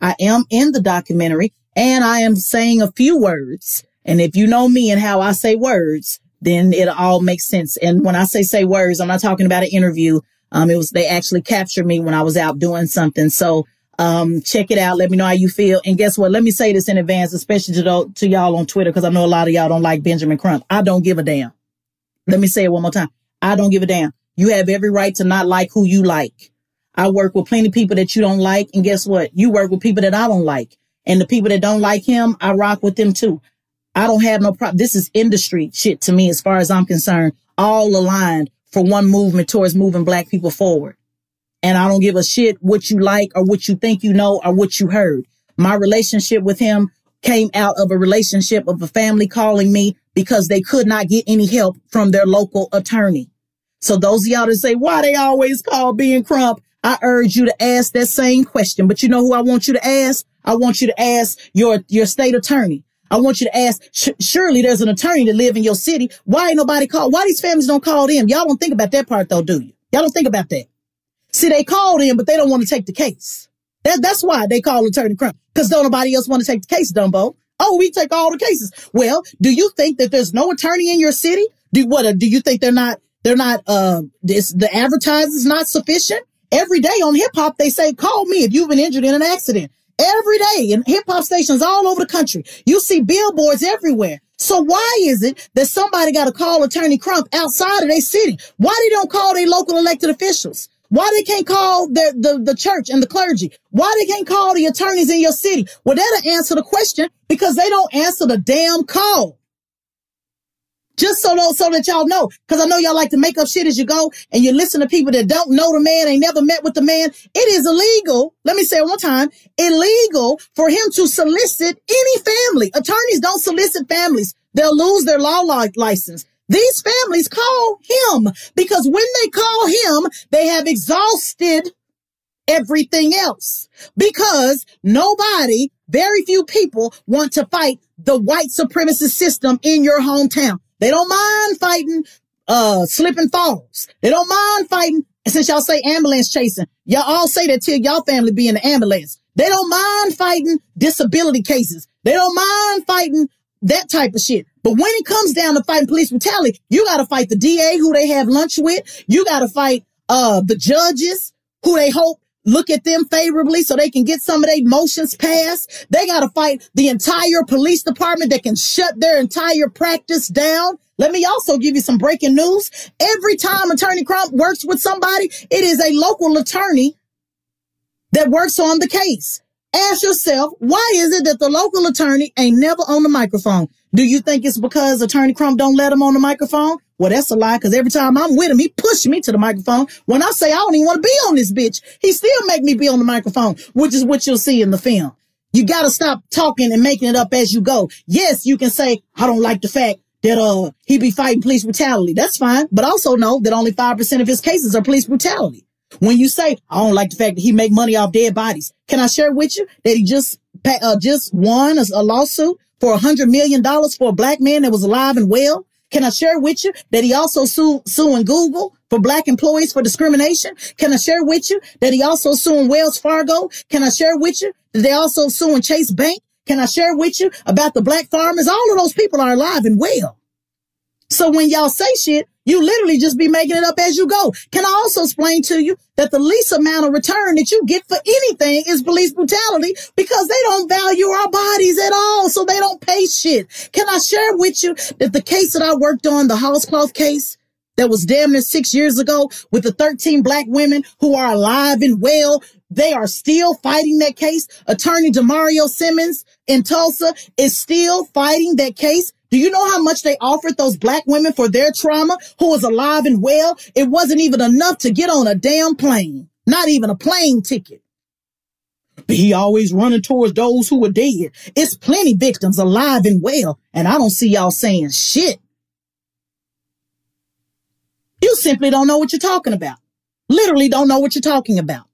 I am in the documentary and I am saying a few words. And if you know me and how I say words, then it all makes sense. And when I say say words, I'm not talking about an interview. Um, it was, they actually captured me when I was out doing something. So um, check it out. Let me know how you feel. And guess what? Let me say this in advance, especially to, the, to y'all on Twitter, because I know a lot of y'all don't like Benjamin Crump. I don't give a damn. Let me say it one more time. I don't give a damn. You have every right to not like who you like. I work with plenty of people that you don't like. And guess what? You work with people that I don't like. And the people that don't like him, I rock with them too. I don't have no problem. This is industry shit to me, as far as I'm concerned, all aligned for one movement towards moving black people forward and I don't give a shit what you like or what you think you know or what you heard. My relationship with him came out of a relationship of a family calling me because they could not get any help from their local attorney. So those of y'all that say, why they always call Ben Crump? I urge you to ask that same question. But you know who I want you to ask? I want you to ask your, your state attorney. I want you to ask, sh- surely there's an attorney to live in your city. Why ain't nobody call? Why these families don't call them? Y'all don't think about that part though, do you? Y'all don't think about that. See, they called in, but they don't want to take the case. That, that's why they call Attorney Crump. Cause don't nobody else want to take the case, Dumbo. Oh, we take all the cases. Well, do you think that there's no attorney in your city? Do what? Uh, do you think they're not, they're not, uh, this, the advertising is not sufficient? Every day on hip hop, they say, call me if you've been injured in an accident. Every day in hip hop stations all over the country. You see billboards everywhere. So why is it that somebody got to call Attorney Crump outside of their city? Why they don't call their local elected officials? Why they can't call the, the, the church and the clergy? Why they can't call the attorneys in your city? Well, that'll answer the question because they don't answer the damn call. Just so, so that y'all know, because I know y'all like to make up shit as you go, and you listen to people that don't know the man, ain't never met with the man. It is illegal. Let me say it one time. Illegal for him to solicit any family. Attorneys don't solicit families. They'll lose their law license. These families call him because when they call him, they have exhausted everything else because nobody, very few people want to fight the white supremacist system in your hometown. They don't mind fighting, uh, slip and falls. They don't mind fighting. Since y'all say ambulance chasing, y'all all say that till y'all family be in the ambulance. They don't mind fighting disability cases. They don't mind fighting that type of shit. But when it comes down to fighting police brutality, you got to fight the DA who they have lunch with. You got to fight, uh, the judges who they hope look at them favorably so they can get some of their motions passed. They got to fight the entire police department that can shut their entire practice down. Let me also give you some breaking news. Every time Attorney Crump works with somebody, it is a local attorney that works on the case. Ask yourself, why is it that the local attorney ain't never on the microphone? Do you think it's because Attorney Crump don't let him on the microphone? Well, that's a lie because every time I'm with him, he push me to the microphone. When I say I don't even want to be on this bitch, he still make me be on the microphone, which is what you'll see in the film. You got to stop talking and making it up as you go. Yes, you can say, I don't like the fact that, uh, he be fighting police brutality. That's fine. But also know that only 5% of his cases are police brutality. When you say, I don't like the fact that he make money off dead bodies. Can I share with you that he just, uh, just won a, a lawsuit for a hundred million dollars for a black man that was alive and well? Can I share with you that he also sue, suing Google for black employees for discrimination? Can I share with you that he also suing Wells Fargo? Can I share with you that they also suing Chase Bank? Can I share with you about the black farmers? All of those people are alive and well. So when y'all say shit, you literally just be making it up as you go. Can I also explain to you that the least amount of return that you get for anything is police brutality because they don't value our bodies at all. So they don't pay shit. Can I share with you that the case that I worked on, the Holtzclaw case, that was damn near six years ago with the 13 black women who are alive and well. They are still fighting that case. Attorney Damario Simmons in Tulsa is still fighting that case. Do you know how much they offered those black women for their trauma who was alive and well? It wasn't even enough to get on a damn plane, not even a plane ticket. But he always running towards those who were dead. It's plenty victims alive and well, and I don't see y'all saying shit. You simply don't know what you're talking about. Literally don't know what you're talking about.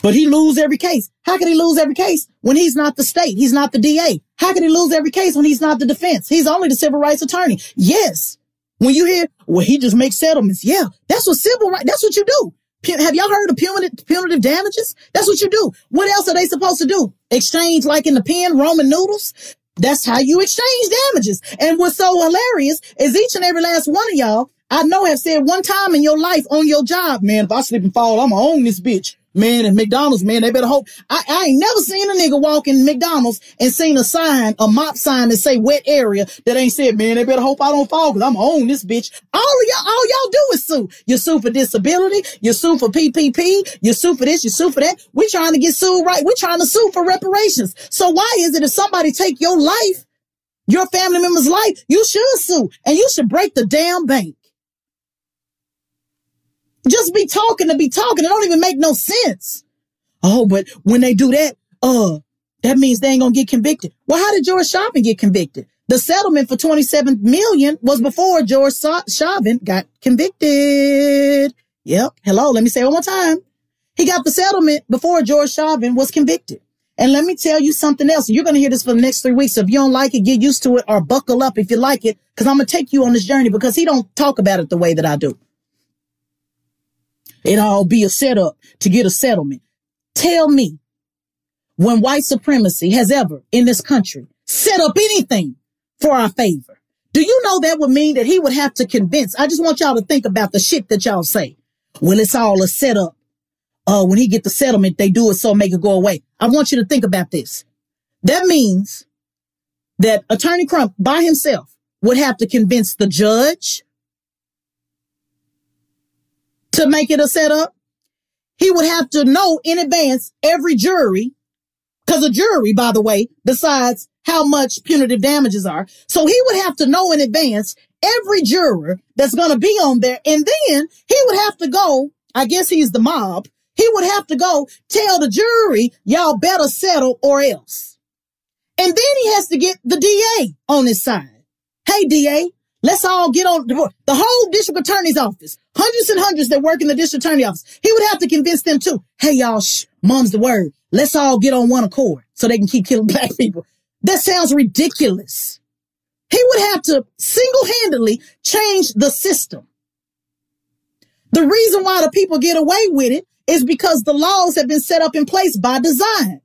But he lose every case. How can he lose every case when he's not the state? He's not the DA. How can he lose every case when he's not the defense? He's only the civil rights attorney. Yes. When you hear, well, he just makes settlements. Yeah. That's what civil right. That's what you do. Have y'all heard of punitive, punitive damages? That's what you do. What else are they supposed to do? Exchange like in the pen, Roman noodles? That's how you exchange damages. And what's so hilarious is each and every last one of y'all I know have said one time in your life on your job, man, if I slip and fall, I'm gonna own this bitch. Man, and McDonald's, man, they better hope. I, I ain't never seen a nigga walk in McDonald's and seen a sign, a mop sign that say wet area that ain't said, man, they better hope I don't fall because I'm own this bitch. All y'all, all y'all do is sue. You sue for disability. You sue for PPP. You sue for this. You sue for that. We trying to get sued right. We trying to sue for reparations. So why is it if somebody take your life, your family member's life, you should sue and you should break the damn bank. Just be talking to be talking. It don't even make no sense. Oh, but when they do that, uh, that means they ain't gonna get convicted. Well, how did George Chauvin get convicted? The settlement for 27 million was before George Chauvin got convicted. Yep. Hello. Let me say it one more time. He got the settlement before George Chauvin was convicted. And let me tell you something else. You're going to hear this for the next three weeks. So if you don't like it, get used to it or buckle up if you like it, because I'm going to take you on this journey because he don't talk about it the way that I do. It all be a setup to get a settlement. Tell me when white supremacy has ever in this country set up anything for our favor. Do you know that would mean that he would have to convince? I just want y'all to think about the shit that y'all say. Well, it's all a setup. Uh, when he get the settlement, they do it so make it go away. I want you to think about this. That means that Attorney Crump by himself would have to convince the judge, to make it a setup, he would have to know in advance every jury Cause a jury, by the way, decides how much punitive damages are. So he would have to know in advance every juror that's going to be on there. And then he would have to go, I guess he's the mob. He would have to go tell the jury, y'all better settle or else. And then he has to get the DA on his side. Hey, DA, let's all get on the, whole district attorney's office. Hundreds and hundreds that work in the district attorney office. He would have to convince them too. Hey, y'all, shh, mom's the word. Let's all get on one accord so they can keep killing black people. That sounds ridiculous. He would have to single-handedly change the system. The reason why the people get away with it is because the laws have been set up in place by design.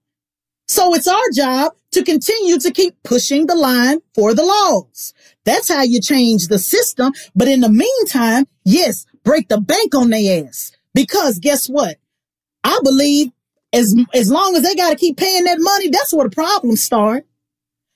So it's our job to continue to keep pushing the line for the laws. That's how you change the system. But in the meantime, yes, break the bank on their ass. Because guess what? I believe as, as long as they got to keep paying that money, that's where the problems start.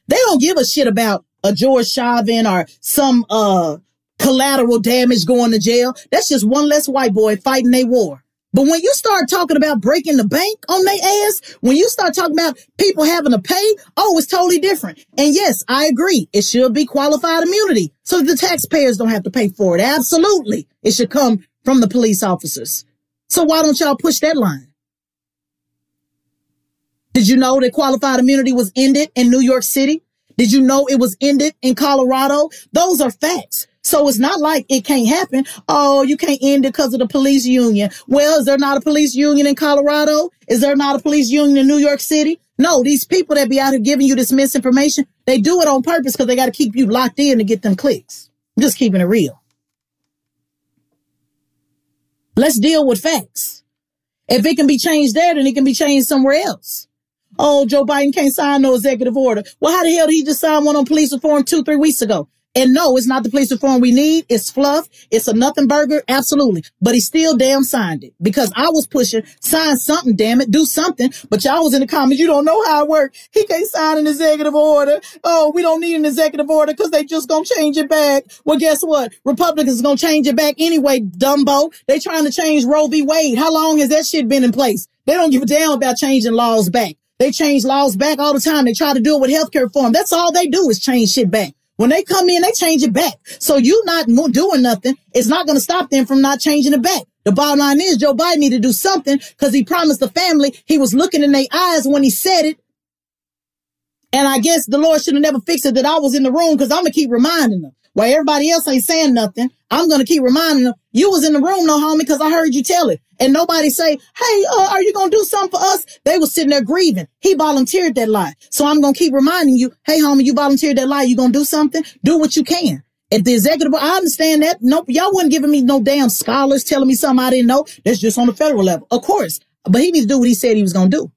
They don't give a shit about a George Chauvin or some, uh, collateral damage going to jail. That's just one less white boy fighting a war. But when you start talking about breaking the bank on their ass, when you start talking about people having to pay, oh, it's totally different. And yes, I agree. It should be qualified immunity so the taxpayers don't have to pay for it. Absolutely. It should come from the police officers. So why don't y'all push that line? Did you know that qualified immunity was ended in New York City? Did you know it was ended in Colorado? Those are facts. So it's not like it can't happen. Oh, you can't end it because of the police union. Well, is there not a police union in Colorado? Is there not a police union in New York City? No, these people that be out here giving you this misinformation, they do it on purpose because they got to keep you locked in to get them clicks. I'm just keeping it real. Let's deal with facts. If it can be changed there, then it can be changed somewhere else. Oh, Joe Biden can't sign no executive order. Well, how the hell did he just sign one on police reform two, three weeks ago? And no, it's not the police reform we need. It's fluff. It's a nothing burger. Absolutely. But he still damn signed it because I was pushing, sign something, damn it, do something. But y'all was in the comments. You don't know how it works. He can't sign an executive order. Oh, we don't need an executive order because they just gonna change it back. Well, guess what? Republicans gonna change it back anyway, Dumbo. They trying to change Roe v. Wade. How long has that shit been in place? They don't give a damn about changing laws back. They change laws back all the time. They try to do it with healthcare reform. That's all they do is change shit back. When they come in, they change it back. So you not doing nothing. It's not going to stop them from not changing it back. The bottom line is Joe Biden need to do something because he promised the family he was looking in their eyes when he said it. And I guess the Lord should have never fixed it that I was in the room because I'm going to keep reminding them. While everybody else ain't saying nothing, I'm to keep reminding them, you was in the room, no homie, because I heard you tell it. And nobody say, hey, uh, are you to do something for us? They was sitting there grieving. He volunteered that lie. So I'm to keep reminding you, hey, homie, you volunteered that lie. You to do something? Do what you can. If the executive, I understand that. Nope. Y'all wasn't giving me no damn scholars telling me something I didn't know. That's just on the federal level. Of course. But he needs to do what he said he was to do.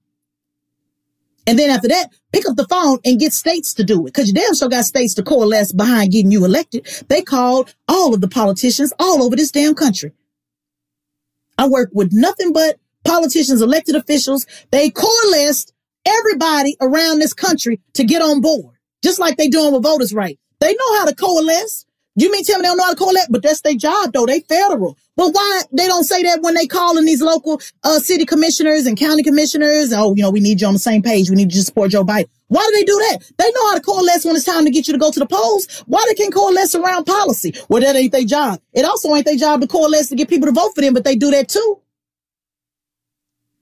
And then after that, pick up the phone and get states to do it. Cause you damn sure got states to coalesce behind getting you elected. They called all of the politicians all over this damn country. I work with nothing but politicians, elected officials. They coalesced everybody around this country to get on board. Just like they doing with voters' right. They know how to coalesce. You mean tell me they don't know how to coalesce? But that's their job though. They federal. But why they don't say that when they call in these local uh, city commissioners and county commissioners? Oh, you know, we need you on the same page. We need you to support Joe Biden. Why do they do that? They know how to coalesce when it's time to get you to go to the polls. Why they can't coalesce around policy? Well, that ain't their job. It also ain't their job to coalesce to get people to vote for them, but they do that too.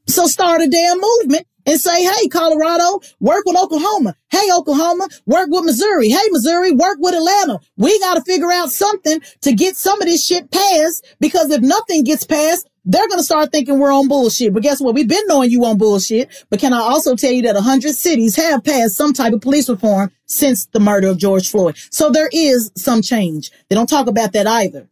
So start a damn movement and say, hey, Colorado, work with Oklahoma. Hey, Oklahoma, work with Missouri. Hey, Missouri, work with Atlanta. We got to figure out something to get some of this shit passed because if nothing gets passed, they're going to start thinking we're on bullshit. But guess what? We've been knowing you on bullshit. But can I also tell you that a hundred cities have passed some type of police reform since the murder of George Floyd. So there is some change. They don't talk about that either.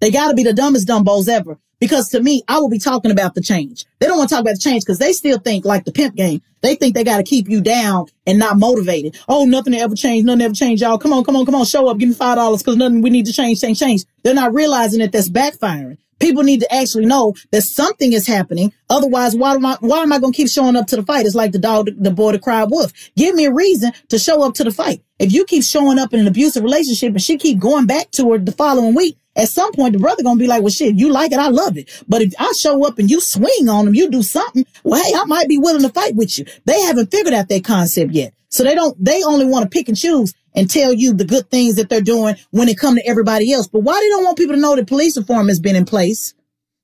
They got to be the dumbest dumbos ever. Because to me, I will be talking about the change. They don't want to talk about the change because they still think like the pimp game. They think they got to keep you down and not motivated. Oh, nothing ever changed. Nothing ever changed. Y'all come on, come on, come on. Show up. Give me five dollars because nothing we need to change, change, change. They're not realizing that that's backfiring. People need to actually know that something is happening. Otherwise, why am I, why am I going to keep showing up to the fight? It's like the dog, the boy, the cry wolf. Give me a reason to show up to the fight. If you keep showing up in an abusive relationship and she keep going back to her the following week, At some point, the brother gonna be like, well, shit, you like it. I love it. But if I show up and you swing on them, you do something. Well, hey, I might be willing to fight with you. They haven't figured out that concept yet. So they don't, they only want to pick and choose and tell you the good things that they're doing when it come to everybody else. But why they don't want people to know that police reform has been in place?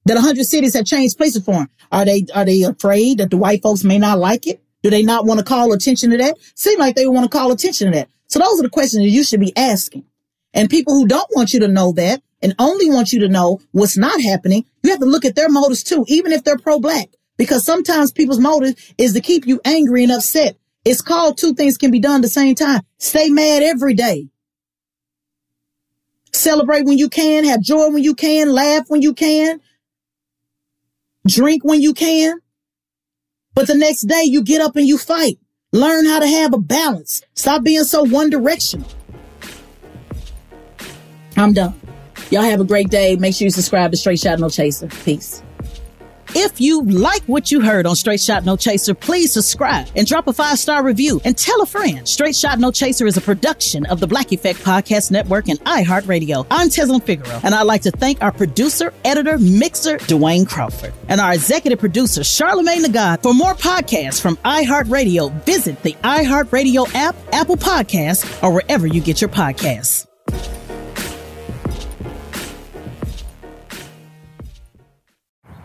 That a 100 cities have changed police reform. Are they, are they afraid that the white folks may not like it? Do they not want to call attention to that? Seem like they want to call attention to that. So those are the questions that you should be asking. And people who don't want you to know that and only want you to know what's not happening, you have to look at their motives too, even if they're pro-black. Because sometimes people's motive is to keep you angry and upset. It's called two things can be done at the same time. Stay mad every day. Celebrate when you can, have joy when you can, laugh when you can, drink when you can. But the next day you get up and you fight. Learn how to have a balance. Stop being so one directional. I'm done. Y'all have a great day. Make sure you subscribe to Straight Shot No Chaser. Peace. If you like what you heard on Straight Shot No Chaser, please subscribe and drop a five star review and tell a friend. Straight Shot No Chaser is a production of the Black Effect Podcast Network and iHeartRadio. I'm Tezlyn Figaro, and I'd like to thank our producer, editor, mixer, Dwayne Crawford, and our executive producer, Charlemagne the God. For more podcasts from iHeartRadio, visit the iHeartRadio app, Apple Podcasts, or wherever you get your podcasts.